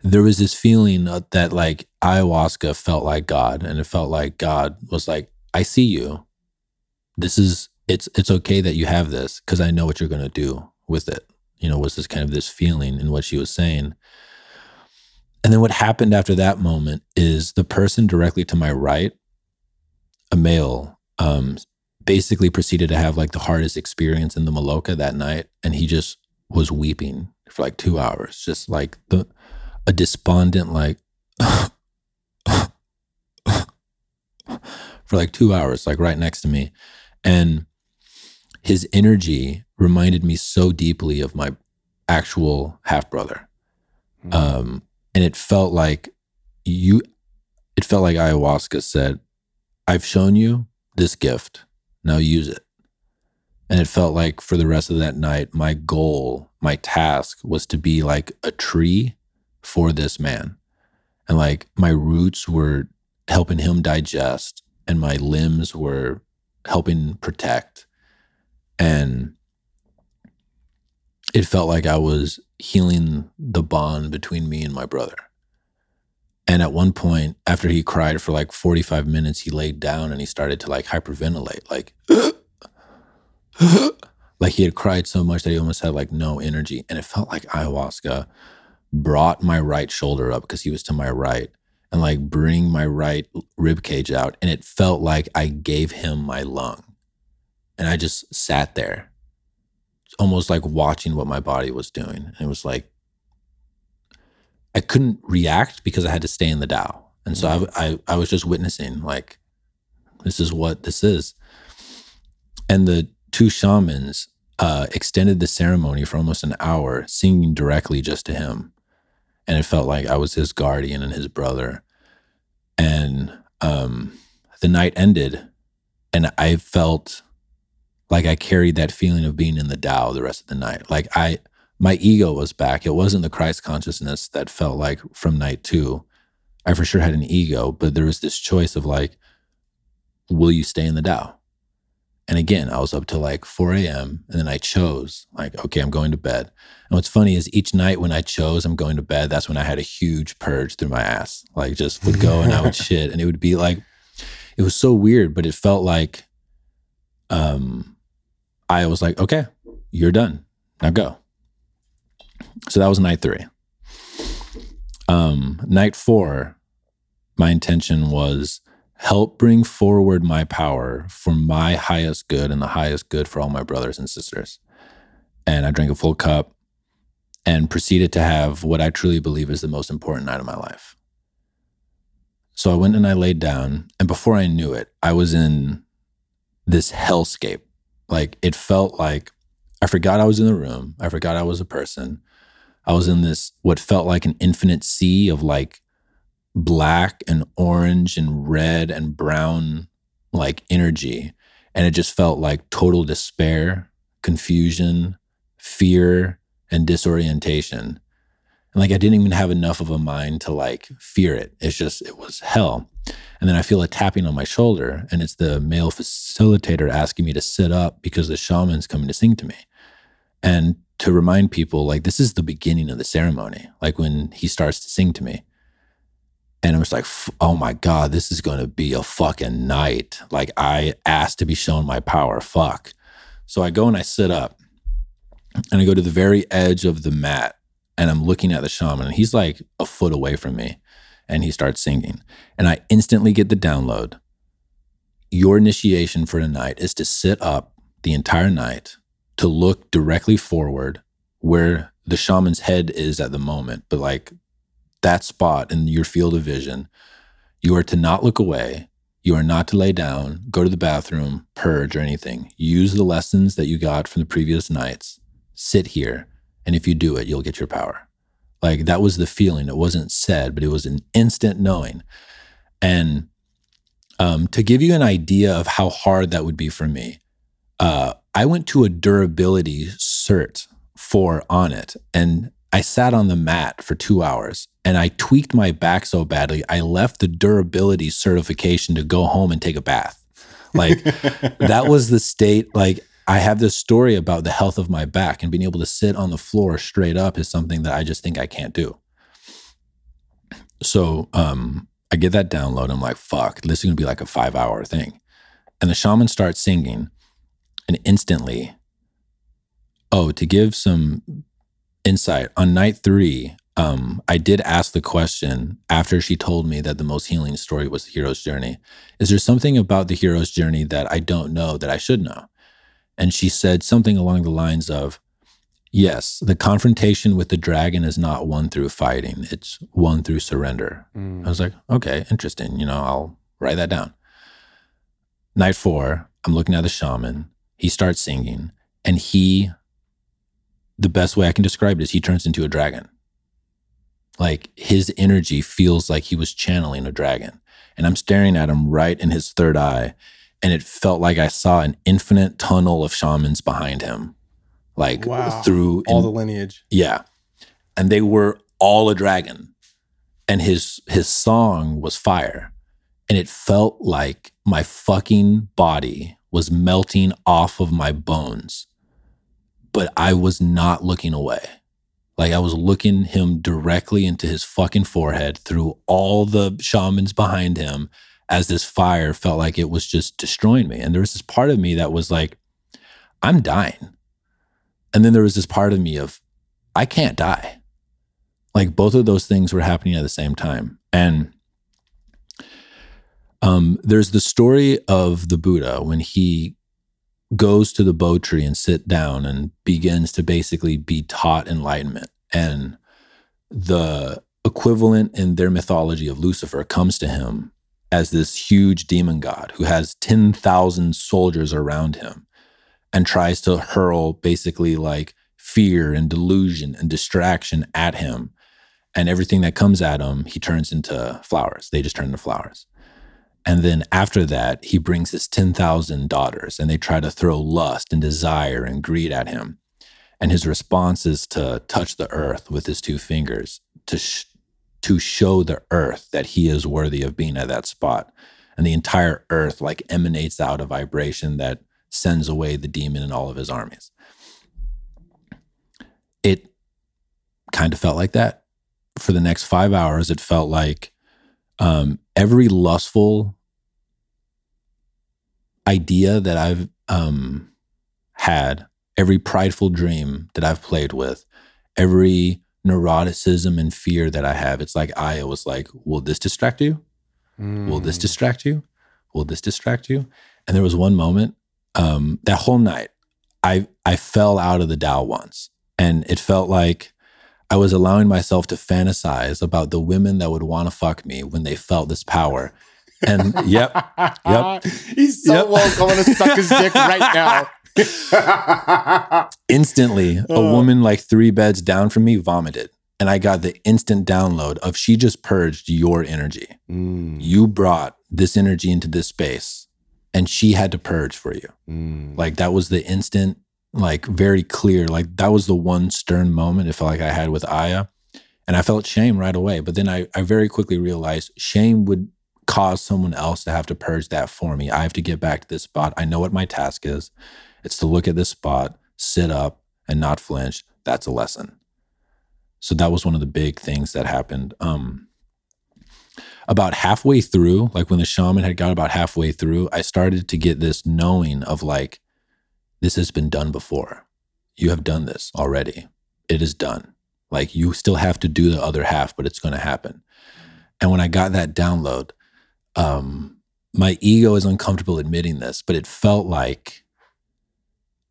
There was this feeling that like ayahuasca felt like God, and it felt like God was like, I see you. This is it's it's okay that you have this because I know what you're gonna do with it. You know, was this kind of this feeling in what she was saying. And then what happened after that moment is the person directly to my right, a male, um, basically proceeded to have like the hardest experience in the Maloka that night. And he just was weeping for like two hours, just like the a despondent, like for like two hours, like right next to me. And his energy reminded me so deeply of my actual half brother. Mm-hmm. Um, and it felt like you, it felt like ayahuasca said, I've shown you this gift. Now use it. And it felt like for the rest of that night, my goal, my task was to be like a tree for this man. And like my roots were helping him digest, and my limbs were helping protect. And it felt like I was healing the bond between me and my brother. And at one point, after he cried for like 45 minutes, he laid down and he started to like hyperventilate, like, like he had cried so much that he almost had like no energy. And it felt like ayahuasca brought my right shoulder up because he was to my right and like bring my right rib cage out. And it felt like I gave him my lung. And I just sat there, almost like watching what my body was doing. And it was like, I couldn't react because I had to stay in the Tao. And so I, mm-hmm. I, I was just witnessing, like, this is what this is. And the two shamans uh, extended the ceremony for almost an hour, singing directly just to him and it felt like I was his guardian and his brother. And um, the night ended, and I felt like I carried that feeling of being in the Tao the rest of the night. Like I, my ego was back. It wasn't the Christ consciousness that felt like from night two. I for sure had an ego, but there was this choice of like, will you stay in the Tao? And again, I was up till like 4 a.m. and then I chose, like, okay, I'm going to bed. And what's funny is each night when I chose I'm going to bed, that's when I had a huge purge through my ass. Like, just would go and I would shit. And it would be like, it was so weird, but it felt like um, I was like, okay, you're done. Now go. So that was night three. Um, night four, my intention was help bring forward my power for my highest good and the highest good for all my brothers and sisters. And I drank a full cup and proceeded to have what I truly believe is the most important night of my life. So I went and I laid down, and before I knew it, I was in this hellscape. Like it felt like I forgot I was in the room. I forgot I was a person. I was in this, what felt like an infinite sea of like black and orange and red and brown like energy. And it just felt like total despair, confusion, fear, and disorientation. And like I didn't even have enough of a mind to like fear it. It's just, it was hell. And then I feel a tapping on my shoulder, and it's the male facilitator asking me to sit up because the shaman's coming to sing to me. And to remind people, like, this is the beginning of the ceremony, like when he starts to sing to me. And it was like, oh my God, this is going to be a fucking night. Like I asked to be shown my power. Fuck. So I go and I sit up and I go to the very edge of the mat and I'm looking at the shaman and he's like a foot away from me and he starts singing. And I instantly get the download. Your initiation for tonight is to sit up the entire night, to look directly forward where the shaman's head is at the moment, but like that spot in your field of vision, you are to not look away. You are not to lay down, go to the bathroom, purge, or anything. Use the lessons that you got from the previous nights. Sit here. And if you do it, you'll get your power. Like that was the feeling. It wasn't said, but it was an instant knowing. And um, to give you an idea of how hard that would be for me, uh, I went to a durability cert for Onnit And I sat on the mat for two hours and I tweaked my back so badly, I left the durability certification to go home and take a bath. Like that was the state. Like I have this story about the health of my back and being able to sit on the floor straight up is something that I just think I can't do. So um, I get that download. I'm like, fuck, this is gonna be like a five hour thing. And the shaman starts singing. And instantly, oh, to give some insight on night three, um, I did ask the question after she told me that the most healing story was the hero's journey. Is there something about the hero's journey that I don't know that I should know? And she said something along the lines of, Yes, the confrontation with the dragon is not won through fighting, it's won through surrender. Mm. I was like, okay, interesting. You know, I'll write that down. Night four, I'm looking at the shaman. He starts singing, and he, the best way I can describe it is he turns into a dragon. Like his energy feels like he was channeling a dragon. And I'm staring at him right in his third eye. And it felt like I saw an infinite tunnel of shamans behind him. Like Wow. through All in- the lineage. yeah. And they were all a dragon. And his his song was fire. And it felt like my fucking body was melting off of my bones. But I was not looking away. Like I was looking him directly into his fucking forehead through all the shamans behind him as this fire felt like it was just destroying me. And there was this part of me that was like, I'm dying. And then there was this part of me of, I can't die. Like both of those things were happening at the same time. And um, there's the story of the Buddha when he goes to the Bo tree and sit down and begins to basically be taught enlightenment. And the equivalent in their mythology of Lucifer comes to him as this huge demon god who has 10,000 soldiers around him and tries to hurl basically like fear and delusion and distraction at him. And everything that comes at him, he turns into flowers. They just turn into flowers. And then after that, he brings his 10,000 daughters and they try to throw lust and desire and greed at him. And his response is to touch the earth with his two fingers to, sh- to show the earth that he is worthy of being at that spot. And the entire earth like emanates out a vibration that sends away the demon and all of his armies. It kind of felt like that. For the next five hours, it felt like um, every lustful idea that I've um, had, every prideful dream that I've played with, every neuroticism and fear that I have, it's like I was like, Will this distract you? Will this Mm. distract you? Will this distract you? And there was one moment um, that whole night, I I fell out of the Tao once, and it felt like I was allowing myself to fantasize about the women that would want to fuck me when they felt this power. And yep, yep. He's so Yep. welcome to suck his dick right now. instantly, a Uh. woman like three beds down from me vomited, and I got the instant download of she just purged your energy. Mm, You brought this energy into this space, and she had to purge for you. mm. Like that was the instant, like very clear. Like that was the one stern moment it felt like I had with Aya. And I felt shame right away. But then I, I very quickly realized shame would cause someone else to have to purge that for me. I have to get back to this spot. I know what my task is. It's to look at this spot, sit up, and not flinch. That's a lesson. So that was one of the big things that happened. Um, about halfway through, like when the shaman had got about halfway through, I started to get this knowing of like, this has been done before. You have done this already. It is done. Like you still have to do the other half, but it's going to happen. And when I got that download, um, my ego is uncomfortable admitting this, but it felt like,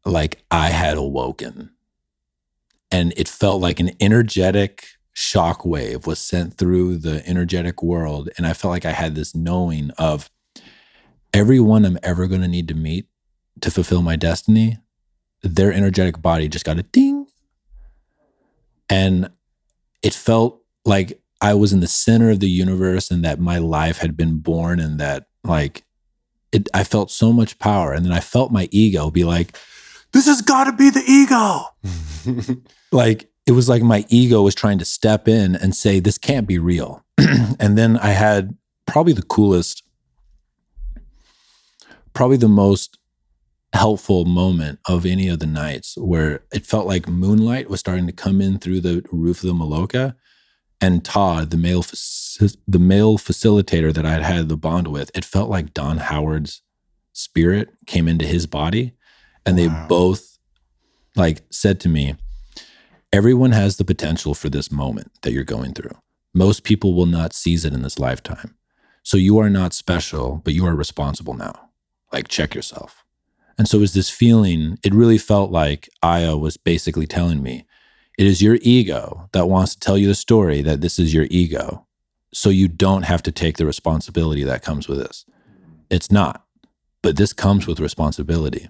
like I had awoken, and it felt like an energetic shock wave was sent through the energetic world, and I felt like I had this knowing of everyone I'm ever going to need to meet to fulfill my destiny, their energetic body just got a ding. And it felt like I was in the center of the universe and that my life had been born and that like it I felt so much power. And then I felt my ego be like, this has got to be the ego. Like it was like my ego was trying to step in and say, this can't be real. and then I had probably the coolest, probably the most helpful moment of any of the nights where it felt like moonlight was starting to come in through the roof of the Maloka. And Todd, the male the male facilitator that I had had the bond with, it felt like Don Howard's spirit came into his body, And they both like said to me, everyone has the potential for this moment that you're going through. Most people will not seize it in this lifetime. So you are not special, but you are responsible now. Like check yourself. And so it was this feeling, it really felt like Aya was basically telling me, it is your ego that wants to tell you the story that this is your ego. So you don't have to take the responsibility that comes with this. It's not, but this comes with responsibility.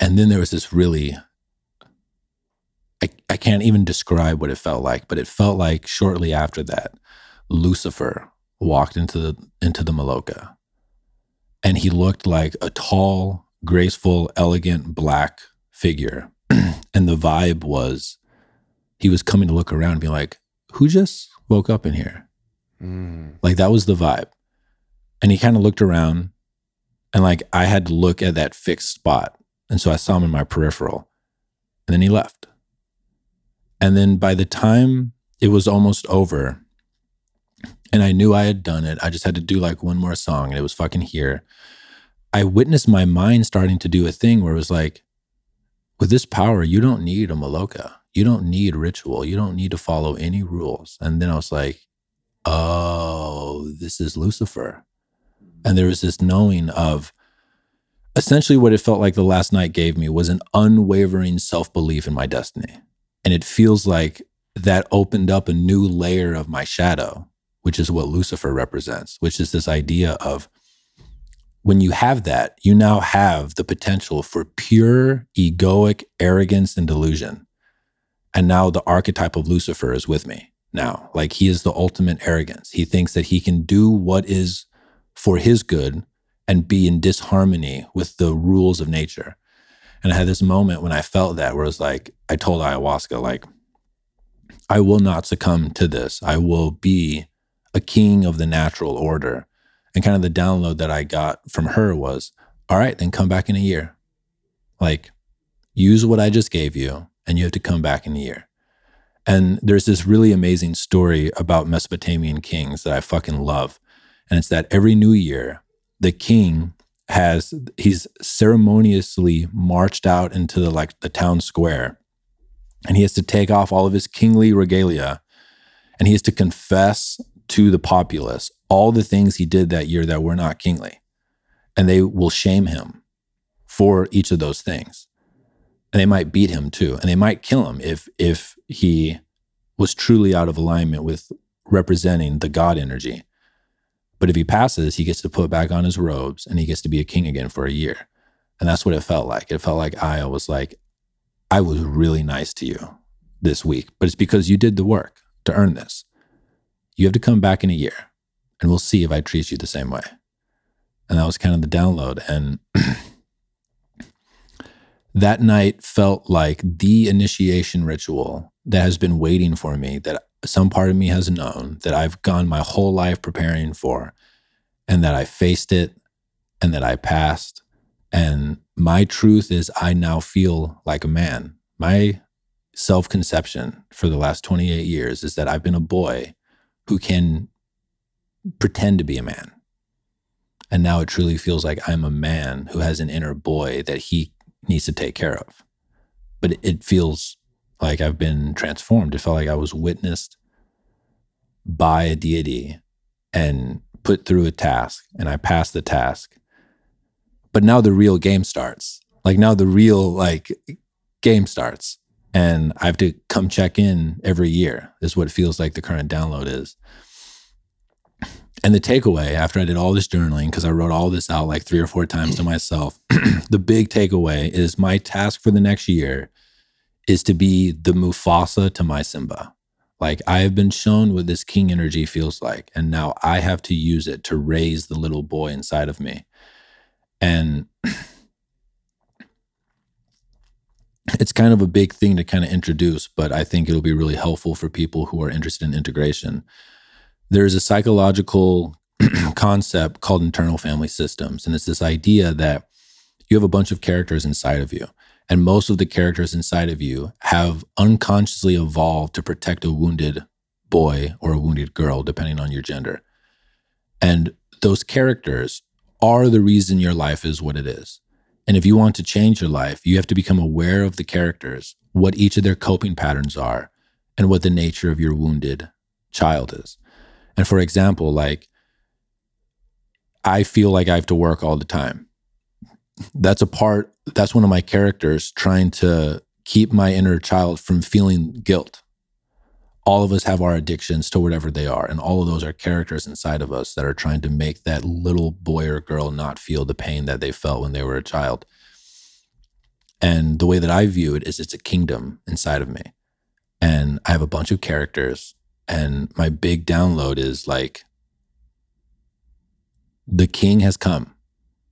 And then there was this really, I, I can't even describe what it felt like, but it felt like shortly after that, Lucifer walked into the into the Maloka. And he looked like a tall, graceful, elegant black figure. and the vibe was he was coming to look around and be like, who just woke up in here? Mm. Like that was the vibe. And he kind of looked around and like I had to look at that fixed spot. And so I saw him in my peripheral. And then he left. And then by the time it was almost over, and I knew I had done it, I just had to do like one more song and it was fucking here. I witnessed my mind starting to do a thing where it was like, with this power, you don't need a maloka. You don't need ritual. You don't need to follow any rules. And then I was like, oh, this is Lucifer. And there was this knowing of essentially what it felt like the last night gave me was an unwavering self belief in my destiny. And it feels like that opened up a new layer of my shadow, which is what Lucifer represents, which is this idea of when you have that, you now have the potential for pure egoic arrogance and delusion. And now the archetype of Lucifer is with me now. Like he is the ultimate arrogance. He thinks that he can do what is for his good and be in disharmony with the rules of nature. And I had this moment when I felt that where it was like, I told ayahuasca, like, I will not succumb to this. I will be a king of the natural order. And kind of the download that I got from her was, all right, then come back in a year. Like, use what I just gave you, and you have to come back in a year. And there's this really amazing story about Mesopotamian kings that I fucking love. And it's that every new year, the king has he's ceremoniously marched out into the like the town square and he has to take off all of his kingly regalia and he has to confess to the populace all the things he did that year that were not kingly and they will shame him for each of those things and they might beat him too and they might kill him if if he was truly out of alignment with representing the god energy but if he passes, he gets to put back on his robes and he gets to be a king again for a year. And that's what it felt like. It felt like Aya was like, I was really nice to you this week, but it's because you did the work to earn this. You have to come back in a year and we'll see if I treat you the same way. And that was kind of the download. And that night felt like the initiation ritual that has been waiting for me that some part of me has known that I've gone my whole life preparing for, and that I faced it and that I passed. And my truth is, I now feel like a man. My self conception for the last 28 years is that I've been a boy who can pretend to be a man. And now it truly feels like I'm a man who has an inner boy that he needs to take care of. But it feels like I've been transformed. It felt like I was witnessed by a deity and put through a task and I passed the task. But now the real game starts. Like now the real like game starts and I have to come check in every year is what it feels like the current download is. And the takeaway after I did all this journaling, because I wrote all this out like three or four times to myself, the big takeaway is my task for the next year is to be the Mufasa to my Simba. Like I have been shown what this king energy feels like, and now I have to use it to raise the little boy inside of me. And it's kind of a big thing to kind of introduce, but I think it'll be really helpful for people who are interested in integration. There's a psychological concept called internal family systems, and it's this idea that you have a bunch of characters inside of you. And most of the characters inside of you have unconsciously evolved to protect a wounded boy or a wounded girl, depending on your gender. And those characters are the reason your life is what it is. And if you want to change your life, you have to become aware of the characters, what each of their coping patterns are, and what the nature of your wounded child is. And for example, like I feel like I have to work all the time. That's a part, that's one of my characters trying to keep my inner child from feeling guilt. All of us have our addictions to whatever they are. And all of those are characters inside of us that are trying to make that little boy or girl not feel the pain that they felt when they were a child. And the way that I view it is it's a kingdom inside of me. And I have a bunch of characters. And my big download is like, the king has come.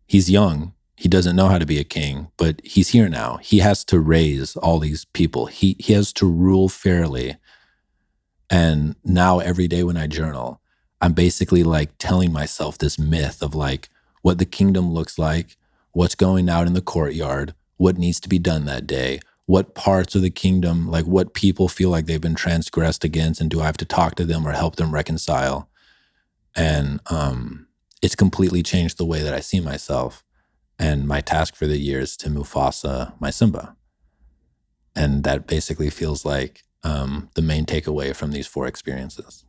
He's young. He doesn't know how to be a king, but he's here now. He has to raise all these people. He he has to rule fairly. And now every day when I journal, I'm basically like telling myself this myth of like what the kingdom looks like, what's going out in the courtyard, what needs to be done that day, what parts of the kingdom, like what people feel like they've been transgressed against, and do I have to talk to them or help them reconcile? And um it's completely changed the way that I see myself. And my task for the year is to Mufasa my Simba. And that basically feels like um, the main takeaway from these four experiences.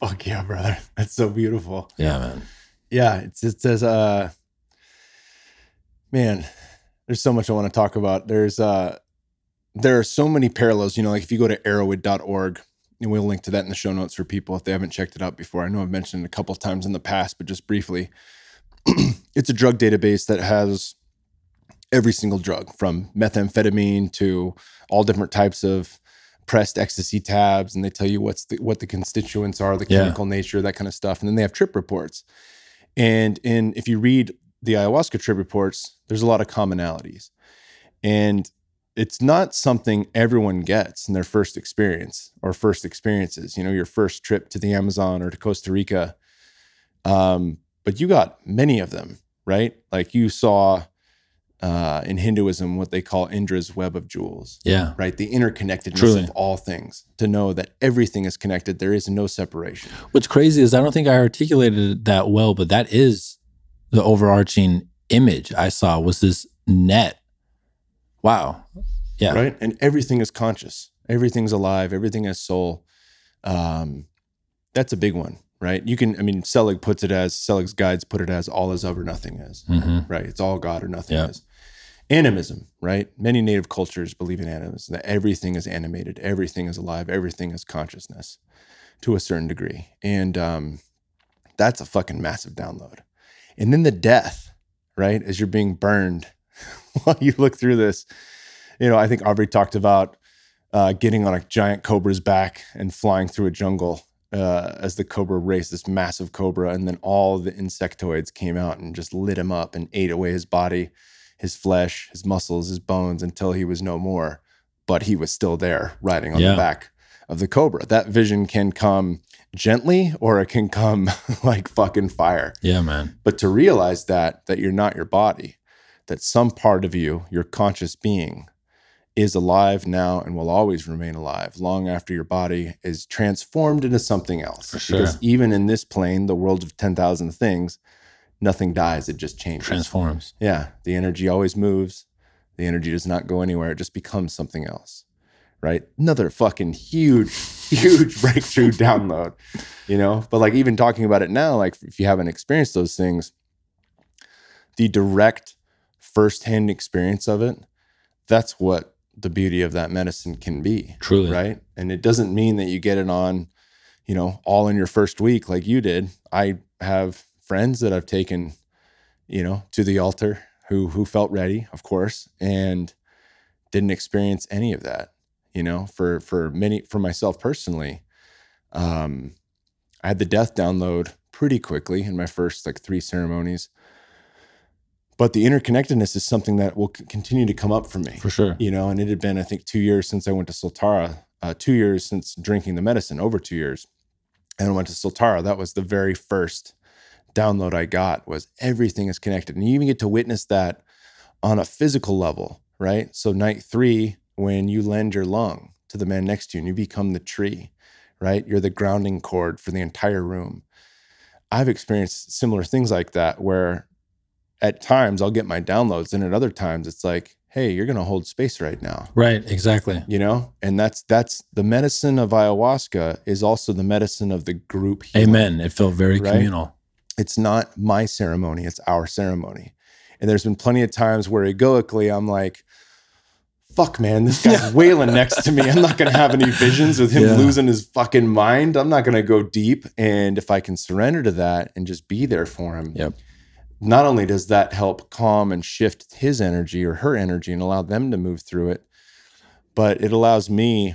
Fuck yeah, brother. That's so beautiful. Yeah, man. Yeah, it's just as uh man, there's so much I want to talk about. There's uh there are so many parallels, you know, like if you go to erowid.org, and we'll link to that in the show notes for people if they haven't checked it out before. I know I've mentioned it a couple times in the past, but just briefly, it's a drug database that has every single drug from methamphetamine to all different types of pressed ecstasy tabs and they tell you what's the, what the constituents are the chemical yeah. nature that kind of stuff and then they have trip reports and in if you read the ayahuasca trip reports there's a lot of commonalities and it's not something everyone gets in their first experience or first experiences. You know, your first trip to the Amazon or to Costa Rica. Um, but you got many of them, right? Like you saw uh, in Hinduism what they call Indra's web of jewels. Yeah. Right. The interconnectedness Truly. of all things. To know that everything is connected. There is no separation. What's crazy is I don't think I articulated it that well, but that is the overarching image I saw was this net Wow. Yeah. Right. And everything is conscious. Everything's alive. Everything has soul. Um, that's a big one, right? You can, I mean, Selig puts it as Selig's guides put it as all is of or nothing is, mm-hmm. right? It's all God or nothing yeah. is. Animism, right? Many native cultures believe in animism, that everything is animated, everything is alive, everything is consciousness to a certain degree. And um, that's a fucking massive download. And then the death, right? As you're being burned while you look through this, you know, I think Aubrey talked about uh, getting on a giant cobra's back and flying through a jungle uh, as the cobra raced this massive cobra, and then all the insectoids came out and just lit him up and ate away his body, his flesh, his muscles, his bones until he was no more. But he was still there, riding on yeah. the back of the cobra. That vision can come gently or it can come like fucking fire. Yeah, man. But to realize that that you're not your body, that some part of you, your conscious being, is alive now and will always remain alive long after your body is transformed into something else. Sure. Because even in this plane, the world of 10,000 things, nothing dies, it just changes. Transforms. Yeah. The energy always moves. The energy does not go anywhere, it just becomes something else. Right. Another fucking huge, huge breakthrough download, you know? But like even talking about it now, like if you haven't experienced those things, the direct firsthand experience of it, that's what the beauty of that medicine can be. Truly. Right. And it doesn't mean that you get it on, you know, all in your first week like you did. I have friends that I've taken, you know, to the altar who who felt ready, of course, and didn't experience any of that. You know, for for many for myself personally, um, I had the death download pretty quickly in my first like three ceremonies. But the interconnectedness is something that will c- continue to come up for me. For sure. You know and it had been i think two years since i went to Soltara uh, two years since drinking the medicine over two years and i went to Soltara. That was the very first download i got was everything is connected and you even get to witness that on a physical level right so night three when you lend your lung to the man next to you and you become the tree right you're the grounding cord for the entire room i've experienced similar things like that where at times I'll get my downloads, and at other times it's like, hey, you're going to hold space right now. Right. Exactly. You know, and that's that's the medicine of ayahuasca is also the medicine of the group. healing. Amen. It felt very Right? communal. It's not my ceremony; it's our ceremony. And there's been plenty of times where egoically I'm like, "Fuck, man, this guy's wailing next to me. I'm not going to have any visions with him Yeah. losing his fucking mind. I'm not going to go deep. And if I can surrender to that and just be there for him, Yep. not only does that help calm and shift his energy or her energy and allow them to move through it, but it allows me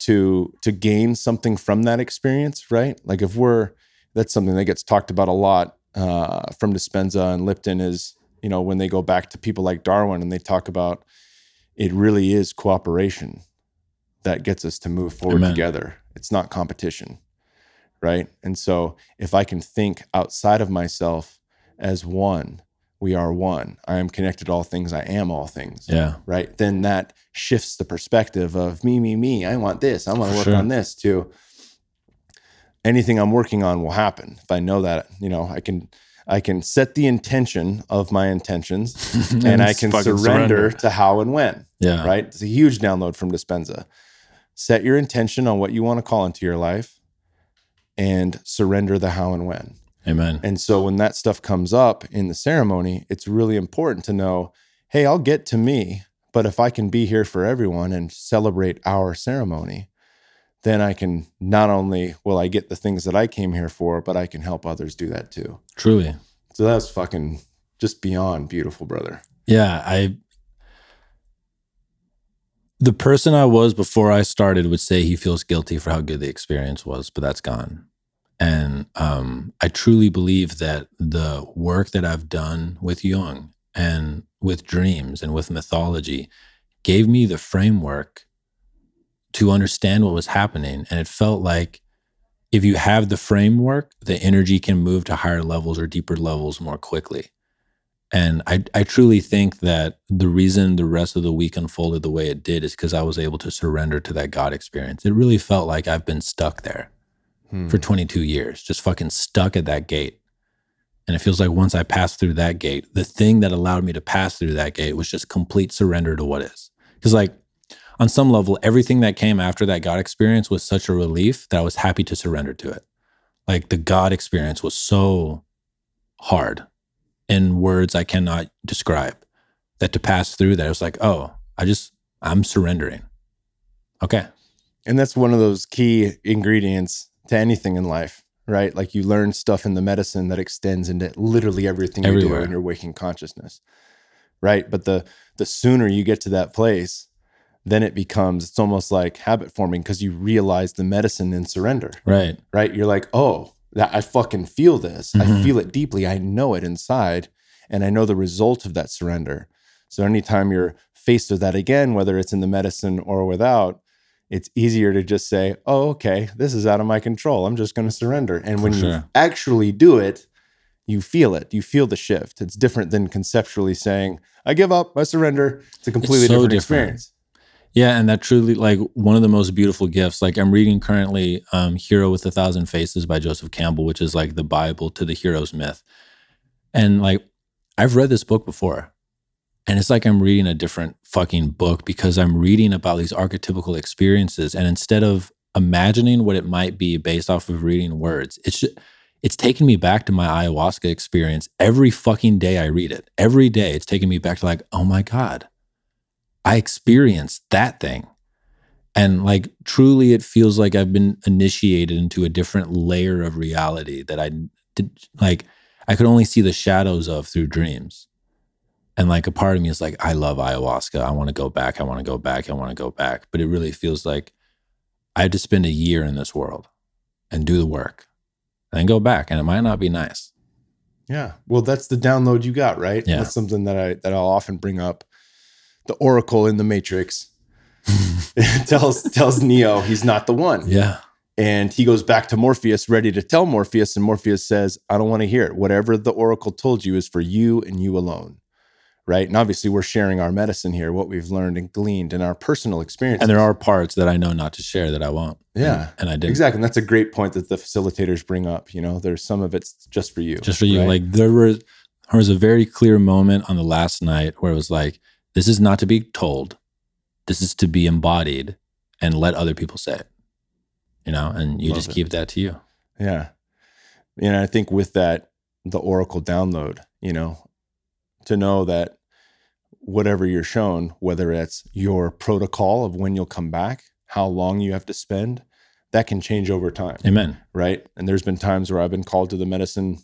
to to gain something from that experience, right? Like if we're that's something that gets talked about a lot uh, from Dispenza and Lipton is you know when they go back to people like Darwin and they talk about it really is cooperation that gets us to move forward Amen. together. It's not competition, right? And so if I can think outside of myself as one, we are one. I am connected to all things. I am all things Yeah. right? Then that shifts the perspective of me, me, me. I want this. I want to work Sure. on this to anything I'm working on will happen. If I know that, you know, I can I can set the intention of my intentions and I can fucking surrender, to how and when, Yeah. right? It's a huge download from Dispenza. Set your intention on what you want to call into your life and surrender the how and when. Amen. And so when that stuff comes up in the ceremony, it's really important to know, hey, I'll get to me, but if I can be here for everyone and celebrate our ceremony, then I can not only will I get the things that I came here for, but I can help others do that too. Truly. So that's fucking just beyond beautiful, brother. Yeah, I the person I was before I started would say he feels guilty for how good the experience was, but that's gone. And um, I truly believe that the work that I've done with Jung and with dreams and with mythology gave me the framework to understand what was happening. And it felt like if you have the framework, the energy can move to higher levels or deeper levels more quickly. And I, I truly think that the reason the rest of the week unfolded the way it did is because I was able to surrender to that God experience. It really felt like I've been stuck there Hmm. for 22 years, just fucking stuck at that gate. And it feels like once I passed through that gate, the thing that allowed me to pass through that gate was just complete surrender to what is. Because, like, on some level, everything that came after that God experience was such a relief that I was happy to surrender to it. Like, the God experience was so hard in words I cannot describe that to pass through that, it was like, oh, I just, I'm surrendering. Okay. And that's one of those key ingredients to anything in life, right? Like you learn stuff in the medicine that extends into literally everything you do Everywhere. in your waking consciousness, right? But the the sooner you get to that place, then it becomes it's almost like habit forming because you realize the medicine in surrender, Right. right? You're like, oh, that I fucking feel this. I Mhm. feel it deeply. I know it inside, and I know the result of that surrender. So anytime you're faced with that again, whether it's in the medicine or without, it's easier to just say, "Oh, okay, this is out of my control. I'm just going to surrender." And when For you actually do it, you feel it. You feel the shift. It's different than conceptually saying, "I give up. I surrender." It's a completely so different, different. experience. Yeah, and that truly like one of the most beautiful gifts. Like I'm reading currently um Hero with a Thousand Faces by Joseph Campbell, which is like the Bible to the hero's myth. And like I've read this book before. And it's like I'm reading a different fucking book because I'm reading about these archetypical experiences and instead of imagining what it might be based off of reading words, it's just, it's taken me back to my ayahuasca experience every fucking day I read it. Every day it's taking me back to like, "Oh my god. I experienced that thing. And like truly, it feels like I've been initiated into a different layer of reality that I did, like, I could only see the shadows of through dreams. And like a part of me is like, I love ayahuasca. I want to go back. I want to go back. I want to go back. But it really feels like I have to spend a year in this world and do the work and then go back. And it might not be nice. Yeah. Well, that's the download you got, right? Yeah. That's something that I that I'll often bring up. The Oracle in the Matrix tells tells Neo he's not the one. Yeah. And he goes back to Morpheus, ready to tell Morpheus, and Morpheus says, I don't want to hear it. Whatever the Oracle told you is for you and you alone. Right. And obviously, we're sharing our medicine here, what we've learned and gleaned in our personal experience. And there are parts that I know not to share that I won't. Yeah. And, and I didn't. Exactly. And that's a great point that the facilitators bring up. You know, there's some of it's just for you. just for you. right? Like there were There was a very clear moment on the last night where it was like, this is not to be told. This is to be embodied and let other people say it. You know, and you Love just it. keep that to you. Yeah. And I think with that, the Oracle download, you know, to know that whatever you're shown, whether it's your protocol of when you'll come back, how long you have to spend, that can change over time. Amen. Right. And there's been times where I've been called to the medicine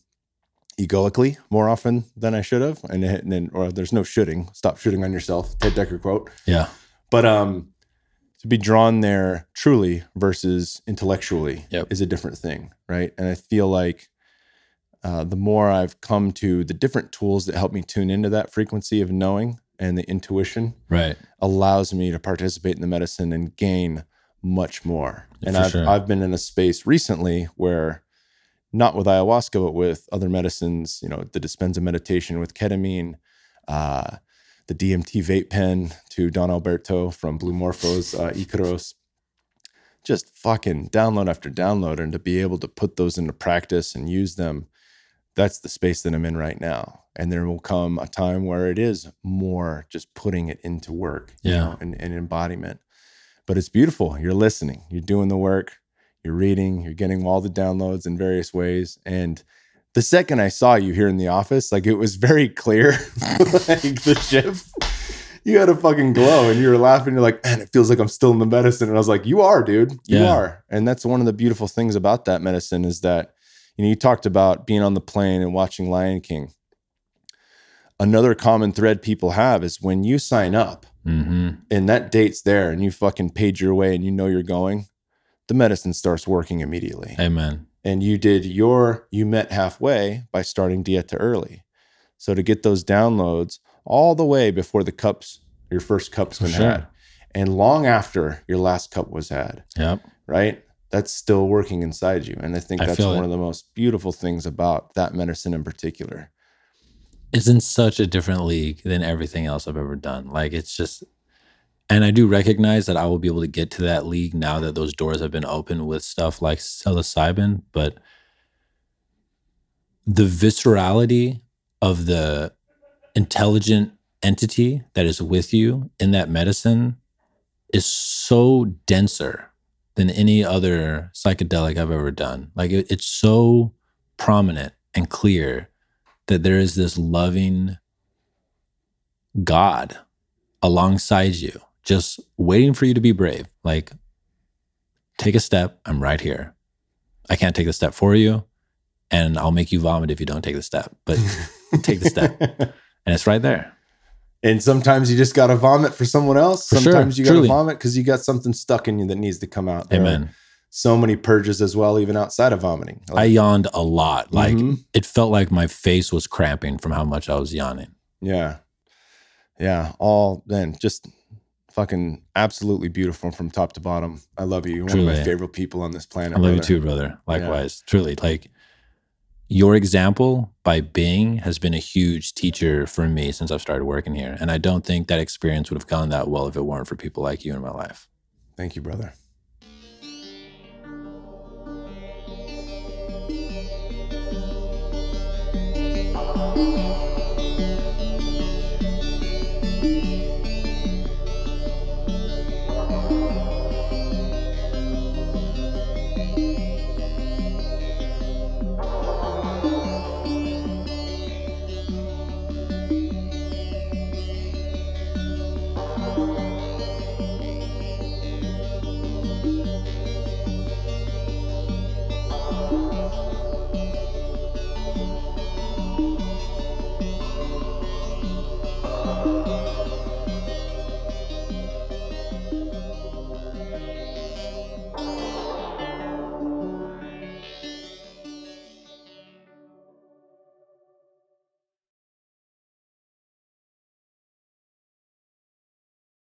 egoically more often than I should have. And, and then, or there's no shooting. Stop shooting on yourself. Ted Decker quote Yeah. but um to be drawn there truly versus intellectually Yep. is a different thing right and i feel like uh, the more i've come to the different tools that help me tune into that frequency of knowing and the intuition Right. allows me to participate in the medicine and gain much more and I've, sure. I've been in a space recently where not with ayahuasca but with other medicines you know the Dispenza meditation with ketamine uh, the DMT vape pen to Don Alberto from Blue Morphos, uh, Icaros. Just fucking download after download, and to be able to put those into practice and use them, that's the space that I'm in right now. And there will come a time where it is more just putting it into work, you Yeah. know, and, and embodiment. But it's beautiful. You're listening, you're doing the work, you're reading, you're getting all the downloads in various ways. And the second I saw you here in the office, like it was very clear, like the shift. You had a fucking glow and you were laughing. You're like, man, it feels like I'm still in the medicine. And I was like, you are, dude. You Yeah. are. And that's one of the beautiful things about that medicine is that, you know, you talked about being on the plane and watching Lion King. Another common thread people have is when you sign up hmm and that date's there and you fucking paid your way and you know you're going, the medicine starts working immediately Amen. and you did your you met halfway by starting dieta early so to get those downloads all the way before the cups your first cup's been sure. had and long after your last cup was had Yep. right that's still working inside you and i think that's feel one it. of the most beautiful things about that medicine in particular It's in such a different league than everything else I've ever done. Like it's just, and I do recognize that I will be able to get to that league now that those doors have been opened with stuff like psilocybin. But the viscerality of the intelligent entity that is with you in that medicine is so denser than any other psychedelic I've ever done. Like it, it's so prominent and clear that there is this loving God alongside you, just waiting for you to be brave. Like, take a step. I'm right here. I can't take the step for you, and I'll make you vomit if you don't take the step. But take the step, and it's right there. and sometimes you just got to vomit for someone else For sure, sometimes you got to vomit because you got something stuck in you that needs to come out There Amen. so many purges as well even outside of vomiting I yawned a lot. Like Mhm. it felt like my face was cramping from how much I was yawning. Yeah. Yeah. All then just fucking absolutely beautiful from top to bottom. I love you. You're one of my favorite people on this planet. I love you too, brother. Likewise. Truly, like your example by being has been a huge teacher for me since I've started working here. And I don't think that experience would have gone that well if it weren't for people like you in my life. Thank you, brother.